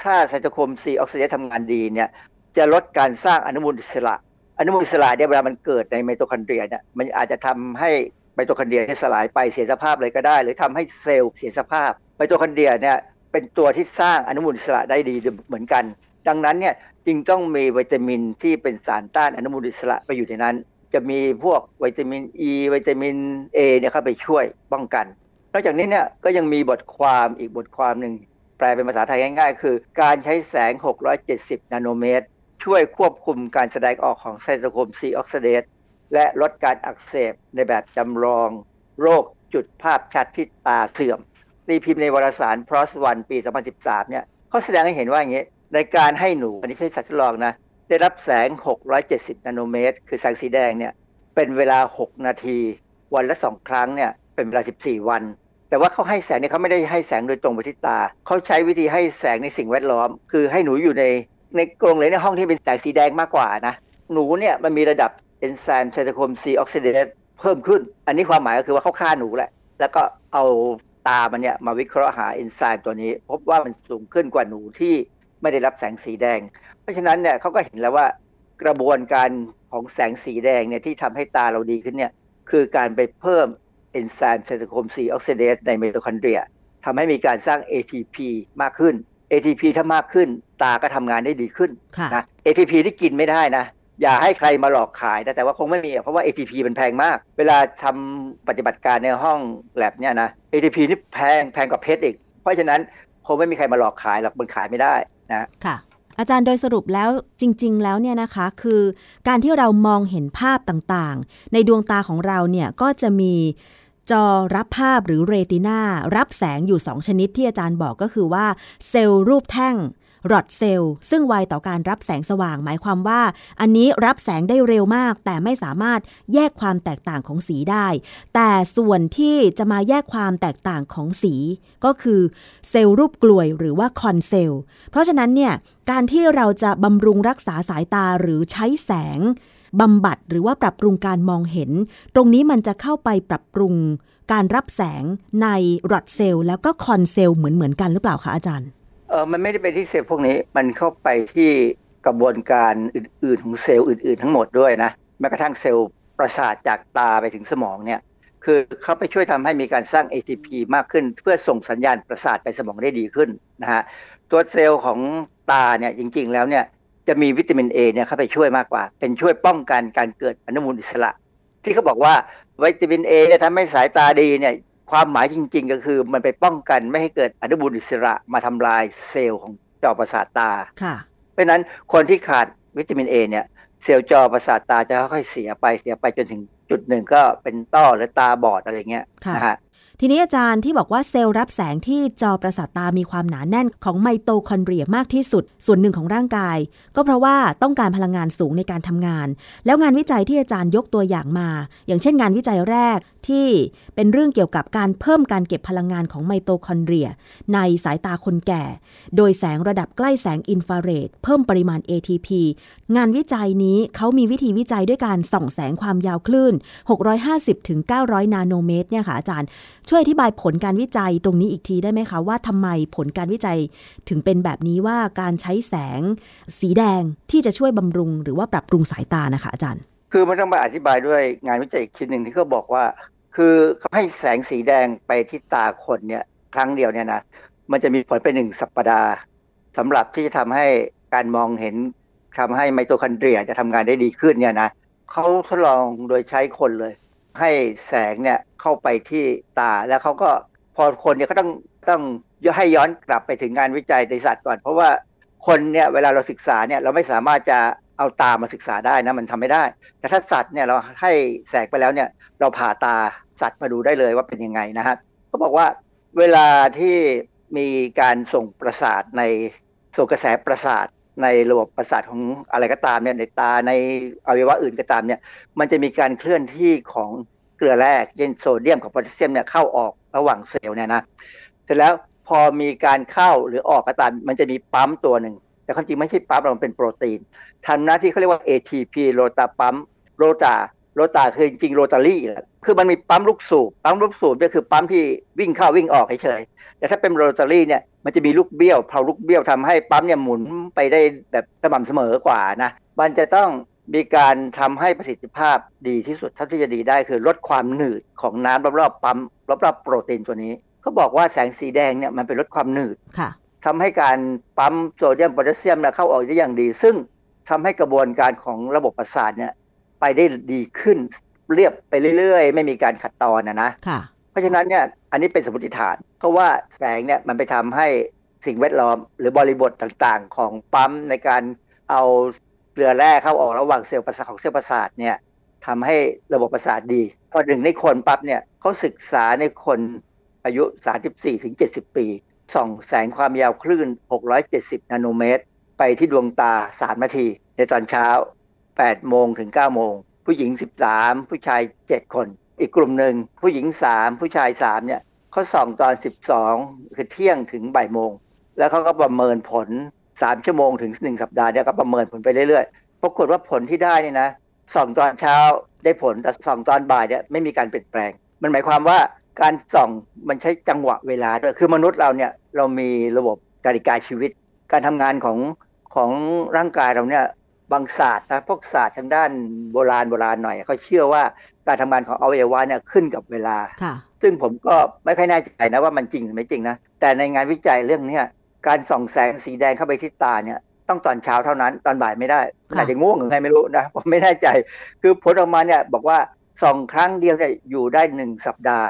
ถ้าไซโตโครม C ออกซิเดสทำงานดีเนี่ยจะลดการสร้างอนุมูลอิสระ อนุมูลอิสระเนี่ยเวลามันเกิดในไมโตคอนเดรียเนี่ยมันอาจจะทำให้ไมโตคอนเดรียเนี่ยสลายไปเสียสภาพเลยก็ได้ หรือทำให้เซลล์เสียสภาพไมโตคอนเดรียเนี่ยเป็นตัวที่สร้างอนุมูลอิสระได้ดีเหมือนกัน ดังนั้นเนี่ยจึงต้องมีวิตามินที่เป็นสารต้านอนุมูลอิสระไปอยู่ในนั้น จะมีพวกวิตามินอ e, ีวิตามินเอเนี่ยเข้าไปช่วยป้องกัน นอกจากนี้เนี่ยก็ยังมีบทความอีกบทความหนึ่งแปลเป็นภาษาไทยง่ายๆ คือ การใช้แสง 670 นาโนเมตร ช่วยควบคุมการแสดงออกของ cytochrome C oxidase และลดการอักเสบในแบบจำลอง โรคจุดภาพชัดที่ตาเสื่อมตีพิมพ์ในวารสาร PROS 1 ปี 2013 เนี่ยเขาแสดงให้เห็นว่าอย่างนี้ ในการให้หนู อันนี้ใช้สัตว์ทดลองนะ ได้รับแสง 670 นาโนเมตร คือแสงสีแดงเนี่ย เป็นเวลา 6 นาที วันละ 2 ครั้งเนี่ย เป็นเวลา 14 วัน แต่ว่าเขาให้แสงเนี่ยเขาไม่ได้ให้แสงโดยตรงไปที่ตา เขาใช้วิธีให้แสงในสิ่งแวดล้อม คือให้หนูอยู่ในในกรงเลยในห้องที่เป็นแสงสีแดงมากกว่านะ หนูเนี่ยมันมีระดับเอนไซม์ cytochrome C oxidase เพิ่มขึ้น อันนี้ความหมายก็คือว่าเขาฆ่าหนูแหละ แล้วก็เอาตามันเนี่ยมาวิเคราะห์หาเอนไซม์ตัวนี้ พบว่ามันสูงขึ้นกว่าหนูที่ไม่ได้รับแสงสีแดง เพราะฉะนั้นเนี่ยเขาก็เห็นแล้วว่ากระบวนการของแสงสีแดงเนี่ยที่ทำให้ตาเราดีขึ้นเนี่ยคือการไปเพิ่ม เอนไซม์ cytochrome C oxidase ในไมโทคอนเดรียทำให้มีการสร้าง ATP มากขึ้น ATP ถ้ามากขึ้น ตาก็ทำงานได้ดีขึ้นนะ ATP ที่กินไม่ได้นะอย่าให้ใครมาหลอกขายนะแต่ว่าคงไม่มี เพราะว่า ATP มันแพงมาก เวลาทำปฏิบัติการในห้องแลบเนี่ยนะ ATP นี่แพงแพงกว่าเพชรอีก เพราะฉะนั้นคงไม่มีใครมาหลอกขายหรอกมันขายไม่ได้นะค่ะ อาจารย์โดยสรุปแล้วจริง ๆ แล้วเนี่ยนะคะ คือการที่เรามองเห็นภาพต่างๆ ในดวงตาของเราเนี่ยก็จะมี จอรับภาพหรือเรตินารับแสงอยู่ 2 ชนิดที่อาจารย์บอกก็คือว่า เซลล์รูปแท่งรอดเซลล์ซึ่งไวต่อการรับแสงสว่างหมายความว่า อันนี้รับแสงได้เร็วมาก แต่ไม่สามารถแยกความแตกต่างของสีได้ แต่ส่วนที่จะมาแยกความแตกต่างของสี ก็คือเซลล์รูปกลวยหรือว่าคอนเซลล์เพราะฉะนั้นเนี่ยการที่เราจะบำรุงรักษาสายตาหรือใช้แสง บำบัดหรือว่าปรับปรุงการมองเห็น ตรงนี้มันจะเข้าไปปรับปรุงการรับแสงใน rod cell แล้วก็ cone cell เหมือนเหมือนกันหรือเปล่าคะอาจารย์เออมันไม่ได้ไปที่เซลล์พวกนี้มันเข้าไปที่กระบวนการอื่นๆของเซลล์อื่นๆ ทั้งหมดด้วยนะแม้กระทั่งเซลล์ประสาทจากตาไปถึงสมองเนี่ยคือเขาไปช่วยทำให้มีการสร้าง ATP มากขึ้น เพื่อส่งสัญญาณประสาทไปสมองได้ดีขึ้นนะฮะตัวเซลล์ของตาเนี่ยจริงๆแล้วเนี่ย จะมีวิตามิน A เนี่ยเข้าไปช่วยมากกว่า เป็นช่วยป้องกันการเกิดอนุมูลอิสระ ที่เขาบอกว่าวิตามิน A เนี่ยทำให้สายตาดีเนี่ยความหมายจริง ๆ ก็คือมันไปป้องกันไม่ให้เกิดอนุมูลอิสระมาทำลายเซลล์ของจอประสาทตาค่ะเพราะนั้นคนที่ขาดวิตามินเอเนี่ยเซลล์จอประสาทตาจะค่อยๆเสียไปเสียไปจนถึงจุดหนึ่งก็เป็นต้อหรือตาบอดอะไรเงี้ยนะฮะ ทีนี้อาจารย์ที่บอกว่าเซลล์รับแสงที่จอประสาทตามีความหนาแน่นของไมโตคอนเดรียมากที่สุด ส่วนหนึ่งของร่างกาย ก็เพราะว่าต้องการพลังงานสูงในการทำงาน แล้วงานวิจัยที่อาจารย์ยกตัวอย่างมา อย่างเช่นงานวิจัยแรกที่เป็นเรื่องเกี่ยวกับการเพิ่มการเก็บพลังงานของไมโตคอนเดรีย ในสายตาคนแก่ โดยแสงระดับใกล้แสงอินฟราเรดเพิ่มปริมาณ ATP งานวิจัยนี้เขามีวิธีวิจัยด้วยการส่องแสงความยาวคลื่น 650-900 นาโนเมตรเนี่ยค่ะอาจารย์ ช่วยอธิบายผลการวิจัยตรงนี้อีกทีได้ไหมคะ ว่าทำไมผลการวิจัยถึงเป็นแบบนี้ว่าการใช้แสงสีแดงที่จะช่วยบำรุง หรือว่าปรับปรุงสายตานะคะอาจารย์ คือมันต้องมาอธิบายด้วยงานวิจัยอีกชิ้นหนึ่งที่เขาบอกว่า คือเขาให้แสงสีแดงไปที่ตาคนเนี่ยครั้งเดียวเนี่ยนะมันจะมีผลไปหนึ่งสัปปดาห์สำหรับที่จะทำให้การมองเห็นทำให้ไมโตคอนเดรียจะทำงานได้ดีขึ้นเนี่ยนะเขาทดลองโดยใช้คนเลย ให้แสงเนี่ยเข้าไปที่ตาแล้วเขาก็พอคนเนี่ยก็ต้องต้องให้ย้อนกลับไปถึงงานวิจัยในสัตว์ก่อน เพราะว่าคนเนี่ยเวลาเราศึกษาเนี่ยเราไม่สามารถจะเอาตามาศึกษาได้นะมันทำไม่ได้ แต่ถ้าสัตว์เนี่ยเราให้แสงไปแล้วเนี่ย เราผ่าตาสัตว์มาดูได้เลยว่าเป็นยังไงนะฮะเขาบอกว่าเวลาที่มีการส่งประสาทในส่งกระแสประสาทในระบบประสาทของอะไรก็ตามเนี่ยในตาในอวัยวะอื่นก็ตามเนี่ยมันจะมีการเคลื่อนที่ของเกลือแร่เช่นโซเดียมกับโพแทสเซียมเนี่ยเข้าออกระหว่างเซลล์เนี่ยนะเสร็จแล้วพอมีการเข้าหรือออกก็ตามมันจะมีปั๊มตัวหนึ่ง แต่ความจริงไม่ใช่ปั๊มมันเป็นโปรตีนทำหน้าที่เขาเรียกว่า ATP rotor ปั๊ม rotor rotor คือจริงๆโรตารี่แหละคือมันมีปั๊มลูกสูบปั๊มลูกสูบก็คือปั๊มที่วิ่งเข้าวิ่งออกเฉยๆแต่ถ้าเป็นโรตารี่เนี่ยมันจะมีลูกเบี้ยวเพาลูกเบี้ยวทำให้ปั๊มเนี่ยหมุนไปได้แบบสม่ำเสมอกว่านะมันจะต้องมีการทำให้ประสิทธิภาพดีที่สุดเท่าที่จะดีได้คือลดความหนืดของน้ำรอบๆปั๊มรอบๆโปรตีนตัวนี้เขาบอกว่าแสงสีแดงเนี่ยมันเป็นลดความหนืดทำให้การปั๊มโซเดียมโพแทสเซียมเข้าออกได้อย่างดี ซึ่งทำให้กระบวนการของระบบประสาทเนี่ย ไปได้ดีขึ้นเรียบไปเรื่อยๆ ไม่มีการขัดตอนนะนะค่ะเพราะฉะนั้นเนี่ยอันนี้เป็นสมมติฐาน เพราะว่าแสงเนี่ยมันไปทำให้สิ่งแวดล้อม หรือบริบทต่างๆ ของปั๊มในการเอาเกลือแร่เข้าออกระหว่างเซลล์ประสาทของเซลล์ประสาทเนี่ยทำให้ระบบประสาทดี พอถึงในคนปั๊บเนี่ยเขาศึกษาในคนอายุ 34ถึง70 ปี ส่องแสงความยาวคลื่น 670 นาโนเมตร ไปที่ดวงตา 3 นาที ในตอนเช้า 8 โมงถึง 9 โมง ผู้หญิง 13 ผู้ชาย 7 คน อีกกลุ่มหนึ่งผู้หญิง 3 ผู้ชาย 3 เนี่ยเขาส่องตอน 12 คือเที่ยงถึงบ่ายโมง แล้วเขาก็ประเมินผล 3 ชั่วโมงถึง 1 สัปดาห์เนี่ยก็ประเมินผลไปเรื่อยๆ ปรากฏว่าผลที่ได้นี่นะส่องตอนเช้าได้ผลแต่ส่องตอนบ่ายเนี่ยไม่มีการเปลี่ยนแปลง มันหมายความว่าการส่องมันใช้จังหวะเวลาด้วยคือมนุษย์เราเนี่ยเรามีระบบนาฬิกาชีวิต การทำงานของของร่างกายเราเนี่ย บางศาสตร์นะพวกศาสตร์ทางด้านโบราณโบราณหน่อยเขาเชื่อว่าการทำงานของอวัยวะเนี่ยขึ้นกับเวลาค่ะซึ่งผมก็ไม่ค่อยแน่ใจนะว่ามันจริงหรือไม่จริงนะ แต่ในงานวิจัยเรื่องเนี้ยการส่องแสงสีแดงเข้าไปที่ตาเนี่ยต้องตอนเช้าเท่านั้นตอนบ่ายไม่ได้อาจจะง่วงหรือไงไม่รู้นะผมไม่แน่ใจ คือผลออกมาเนี่ยบอกว่าส่องครั้งเดียวเนี่ยอยู่ได้หนึ่งสัปดาห์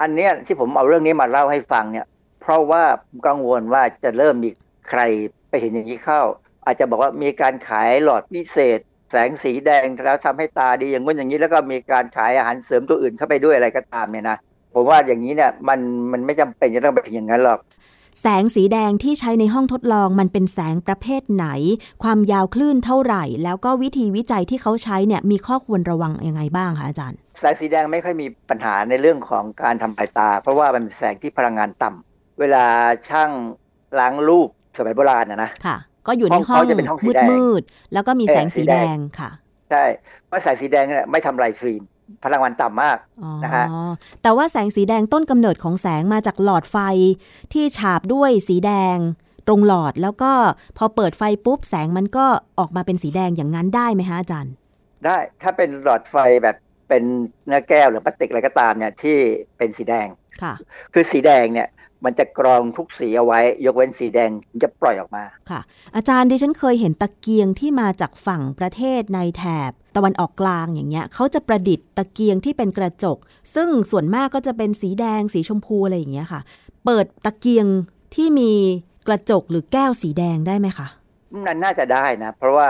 อันเนี้ยที่ผมเอาเรื่องนี้มาเล่าให้ฟังเนี่ย เพราะว่าผมกังวลว่าจะเริ่มมีใครไปเห็นอย่างนี้เข้า อาจจะบอกว่ามีการขายหลอดพิเศษ แสงสีแดงแล้วทำให้ตาดีอย่างนู้นอย่างนี้แล้วก็มีการขายอาหารเสริมตัวอื่นเข้าไปด้วยอะไรก็ตามเนี่ยนะผมว่าอย่างนี้เนี่ยมันมันไม่จำเป็นจะต้องไปถึงอย่างนั้นหรอก แสงสีแดงที่ใช้ในห้องทดลองมันเป็นแสงประเภทไหน ความยาวคลื่นเท่าไหร่ แล้วก็วิธีวิจัยที่เขาใช้เนี่ยมีข้อควรระวังยังไงบ้างคะอาจารย์ แสงสีแดงไม่ค่อยมีปัญหาในเรื่องของการทำลายตา เพราะว่ามันเป็นแสงที่พลังงานต่ำเวลาช่างล้างรูปสมัยโบราณนะนะค่ะ ก็อยู่ในห้องเขาจะเป็นห้องสีมืดแดงมืดๆแล้วก็มีเออแสงสีสีแดแดงงค่ะ ใช่เพราะแสงสีแดงเนี่ยไม่ทำลายฟิล์มพลังงานต่ำมากอ๋อนะฮะแต่ว่าแสงสีแดงต้นกำเนิดของแสงมาจากหลอดไฟที่ฉาบด้วยสีแดง ตรงหลอดแล้วก็พอเปิดไฟปุ๊บแสงมันก็ออกมาเป็นสีแดงอย่างนั้นได้ไหมฮะอาจารย์ ได้ถ้าเป็นหลอดไฟแบบเป็นเนื้อแก้วหรือพลาสติกอะไรก็ตามเนี่ยที่เป็นสีแดงค่ะ คือสีแดงเนี่ย มันจะกรองทุกสีเอาไว้ ยกเว้นสีแดงมันจะปล่อยออกมาค่ะ อาจารย์ดิฉันเคยเห็นตะเกียงที่มาจากฝั่งประเทศในแถบ ตะวันออกกลางอย่างเงี้ยเขาจะประดิษฐ์ตะเกียงที่เป็นกระจก ซึ่งส่วนมากก็จะเป็นสีแดงสีชมพูอะไรอย่างเงี้ยค่ะ เปิดตะเกียงที่มีกระจกหรือแก้วสีแดงได้ไหมคะนั่นน่าจะได้นะ เพราะว่า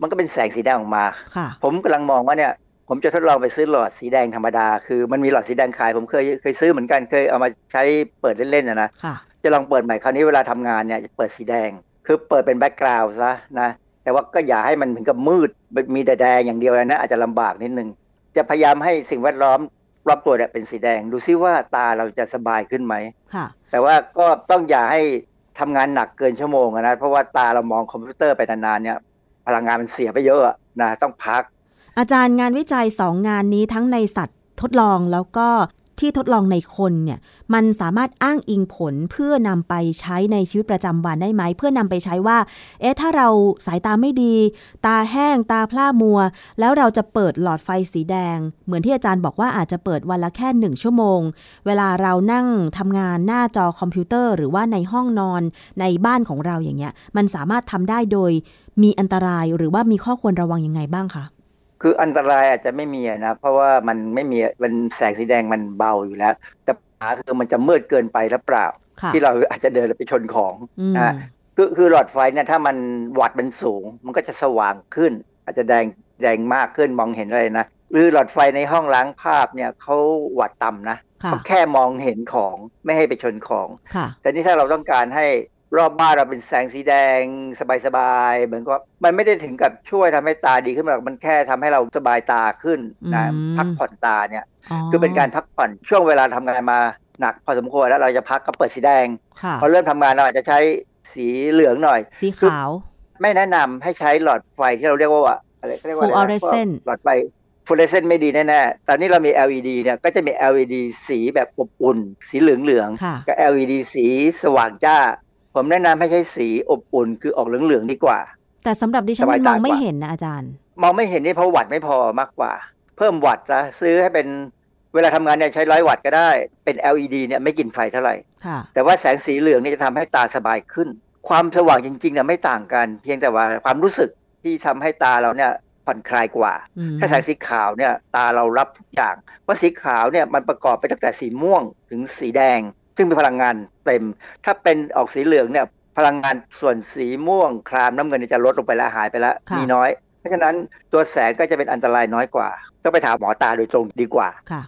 มันก็เป็นแสงสีแดงออกมาค่ะผมกำลังมองว่าเนี่ย ผมจะทดลองไปซื้อหลอดสีแดงธรรมดา คือมันมีหลอดสีแดงขาย ผมเคยเคยซื้อเหมือนกันเคยเอามาใช้เปิดเล่นๆนะนะค่ะจะลองเปิดใหม่คราวนี้เวลาทำงานเนี่ยจะเปิดสีแดง คือเปิดเป็น background ซะนะแต่ว่าก็อย่าให้มันถึงกับมืดมีแต่แดงอย่างเดียวนะอาจจะลำบากนิดนึงจะพยายามให้สิ่งแวดล้อมรอบตัวเนี่ยเป็นสีแดง ดูซิว่าตาเราจะสบายขึ้นไหมค่ะแต่ว่าก็ต้องอย่าให้ทำงานหนักเกินชั่วโมงอะนะเพราะว่าตาเรามองคอมพิวเตอร์ไปนานๆเนี่ยพลังงานมันเสียไปเยอะอะนะต้องพัก อาจารย์งานวิจัยสองงานนี้ทั้งในสัตว์ทดลองแล้วก็ที่ทดลองในคนเนี่ยมันสามารถอ้างอิงผลเพื่อนำไปใช้ในชีวิตประจำวันได้ไหม เพื่อนำไปใช้ว่า เอ๊ะถ้าเราสายตาไม่ดี ตาแห้งตาพร่ามัว แล้วเราจะเปิดหลอดไฟสีแดง เหมือนที่อาจารย์บอกว่าอาจจะเปิดวันละแค่หนึ่งชั่วโมง เวลาเรานั่งทำงานหน้าจอคอมพิวเตอร์ หรือว่าในห้องนอนในบ้านของเราอย่างเงี้ย มันสามารถทำได้โดยมีอันตรายหรือว่ามีข้อควรระวังยังไงบ้างคะ คืออันตรายอาจจะไม่มีอะนะ เพราะว่ามันไม่มีมันแสงสีแดงมันเบาอยู่แล้ว แต่ปัญหาคือมันจะมืดเกินไปหรือเปล่าค่ะที่เราอาจจะเดินไปชนของอืมนะฮะคือคือหลอดไฟเนี่ยถ้ามันวัดมันสูง มันก็จะสว่างขึ้น อาจจะแดงแดงมากขึ้นมองเห็นอะไรนะหรือหลอดไฟในห้องล้างภาพเนี่ยเขาวัดต่ำนะค่ะเขาแค่มองเห็นของไม่ให้ไปชนของค่ะแต่นี่ถ้าเราต้องการให้ รอบบ้านเราเป็นแสงสีแดงสบายๆเหมือนกับมันไม่ได้ถึงกับช่วยทำให้ตาดีขึ้นมาหรอกมันแค่ทำให้เราสบายตาขึ้นนะอืมพักผ่อนตาเนี่ย คือเป็นการพักผ่อนช่วงเวลาทำงานมาหนักพอสมควรแล้วเราจะพักก็เปิดสีแดงค่ะพอเริ่มทำงานเราอาจจะใช้สีเหลืองหน่อย สีขาว ไม่แนะนำให้ใรหลอดไฟที่เราเรียกว่าว่าอะไรเขาเรียกว่าอะไรนะ Fluorescent หลอดไฟฟลูออเรสเซนต์ไม่ดีแน่ๆ ตอนนี้เรามี LED เนี่ยก็จะมี LED สีแบบอบอุ่น สีเหลืองค่ะๆกับ LED สีสว่างจ้า ผมแนะนำให้ใช้สีอบอุ่นคือออกเหลืองๆดีกว่า แต่สำหรับดิฉันสบายตากว่ามองไม่เห็นนะอาจารย์ มองไม่เห็นนี่เพราะวัตต์ไม่พอมากกว่า เพิ่มวัตต์ซะซื้อให้เป็นเวลาทำงานเนี่ยใช้ร้อยวัตต์ก็ได้ เป็น LED เนี่ยไม่กินไฟเท่าไหร่ค่ะแต่ว่าแสงสีเหลืองนี่จะทำให้ตาสบายขึ้น ความสว่างจริงๆเนี่ยไม่ต่างกัน เพียงแต่ว่าความรู้สึกที่ทำให้ตาเราเนี่ยผ่อนคลายกว่าอืมถ้าแสงสีขาวเนี่ยตาเรารับทุกอย่าง เพราะสีขาวเนี่ยมันประกอบไปตั้งแต่สีม่วงถึงสีแดง ซึ่งมีพลังงานเต็ม ถ้าเป็นออกสีเหลืองเนี่ยพลังงานส่วนสีม่วงครามน้ำเงินเนี่ยจะลดลงไปแล้วหายไปแล้วค่ะมีน้อย เพราะฉะนั้นตัวแสงก็จะเป็นอันตรายน้อยกว่า ต้องไปถามหมอตาโดยตรงดีกว่าค่ะ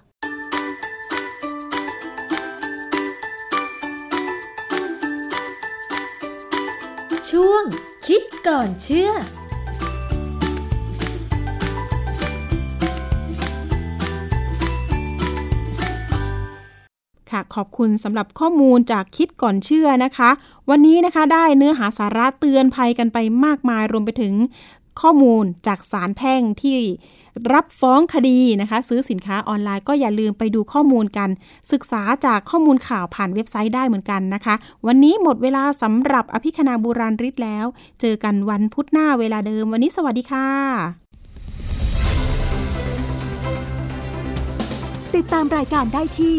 ช่วงคิดก่อนเชื่อ ค่ะ ขอบคุณสำหรับข้อมูลจากคิดก่อนเชื่อนะคะ วันนี้นะคะได้เนื้อหาสาระเตือนภัยกันไปมากมายรวมไปถึงข้อมูลจากสารแพ่งที่รับฟ้องคดีนะคะ ซื้อสินค้าออนไลน์ก็อย่าลืมไปดูข้อมูลกัน ศึกษาจากข้อมูลข่าวผ่านเว็บไซต์ได้เหมือนกันนะคะ วันนี้หมดเวลาสำหรับอภิคณาบูราริศแล้ว เจอกันวันพุธหน้าเวลาเดิม วันนี้สวัสดีค่ะ ติดตามรายการได้ที่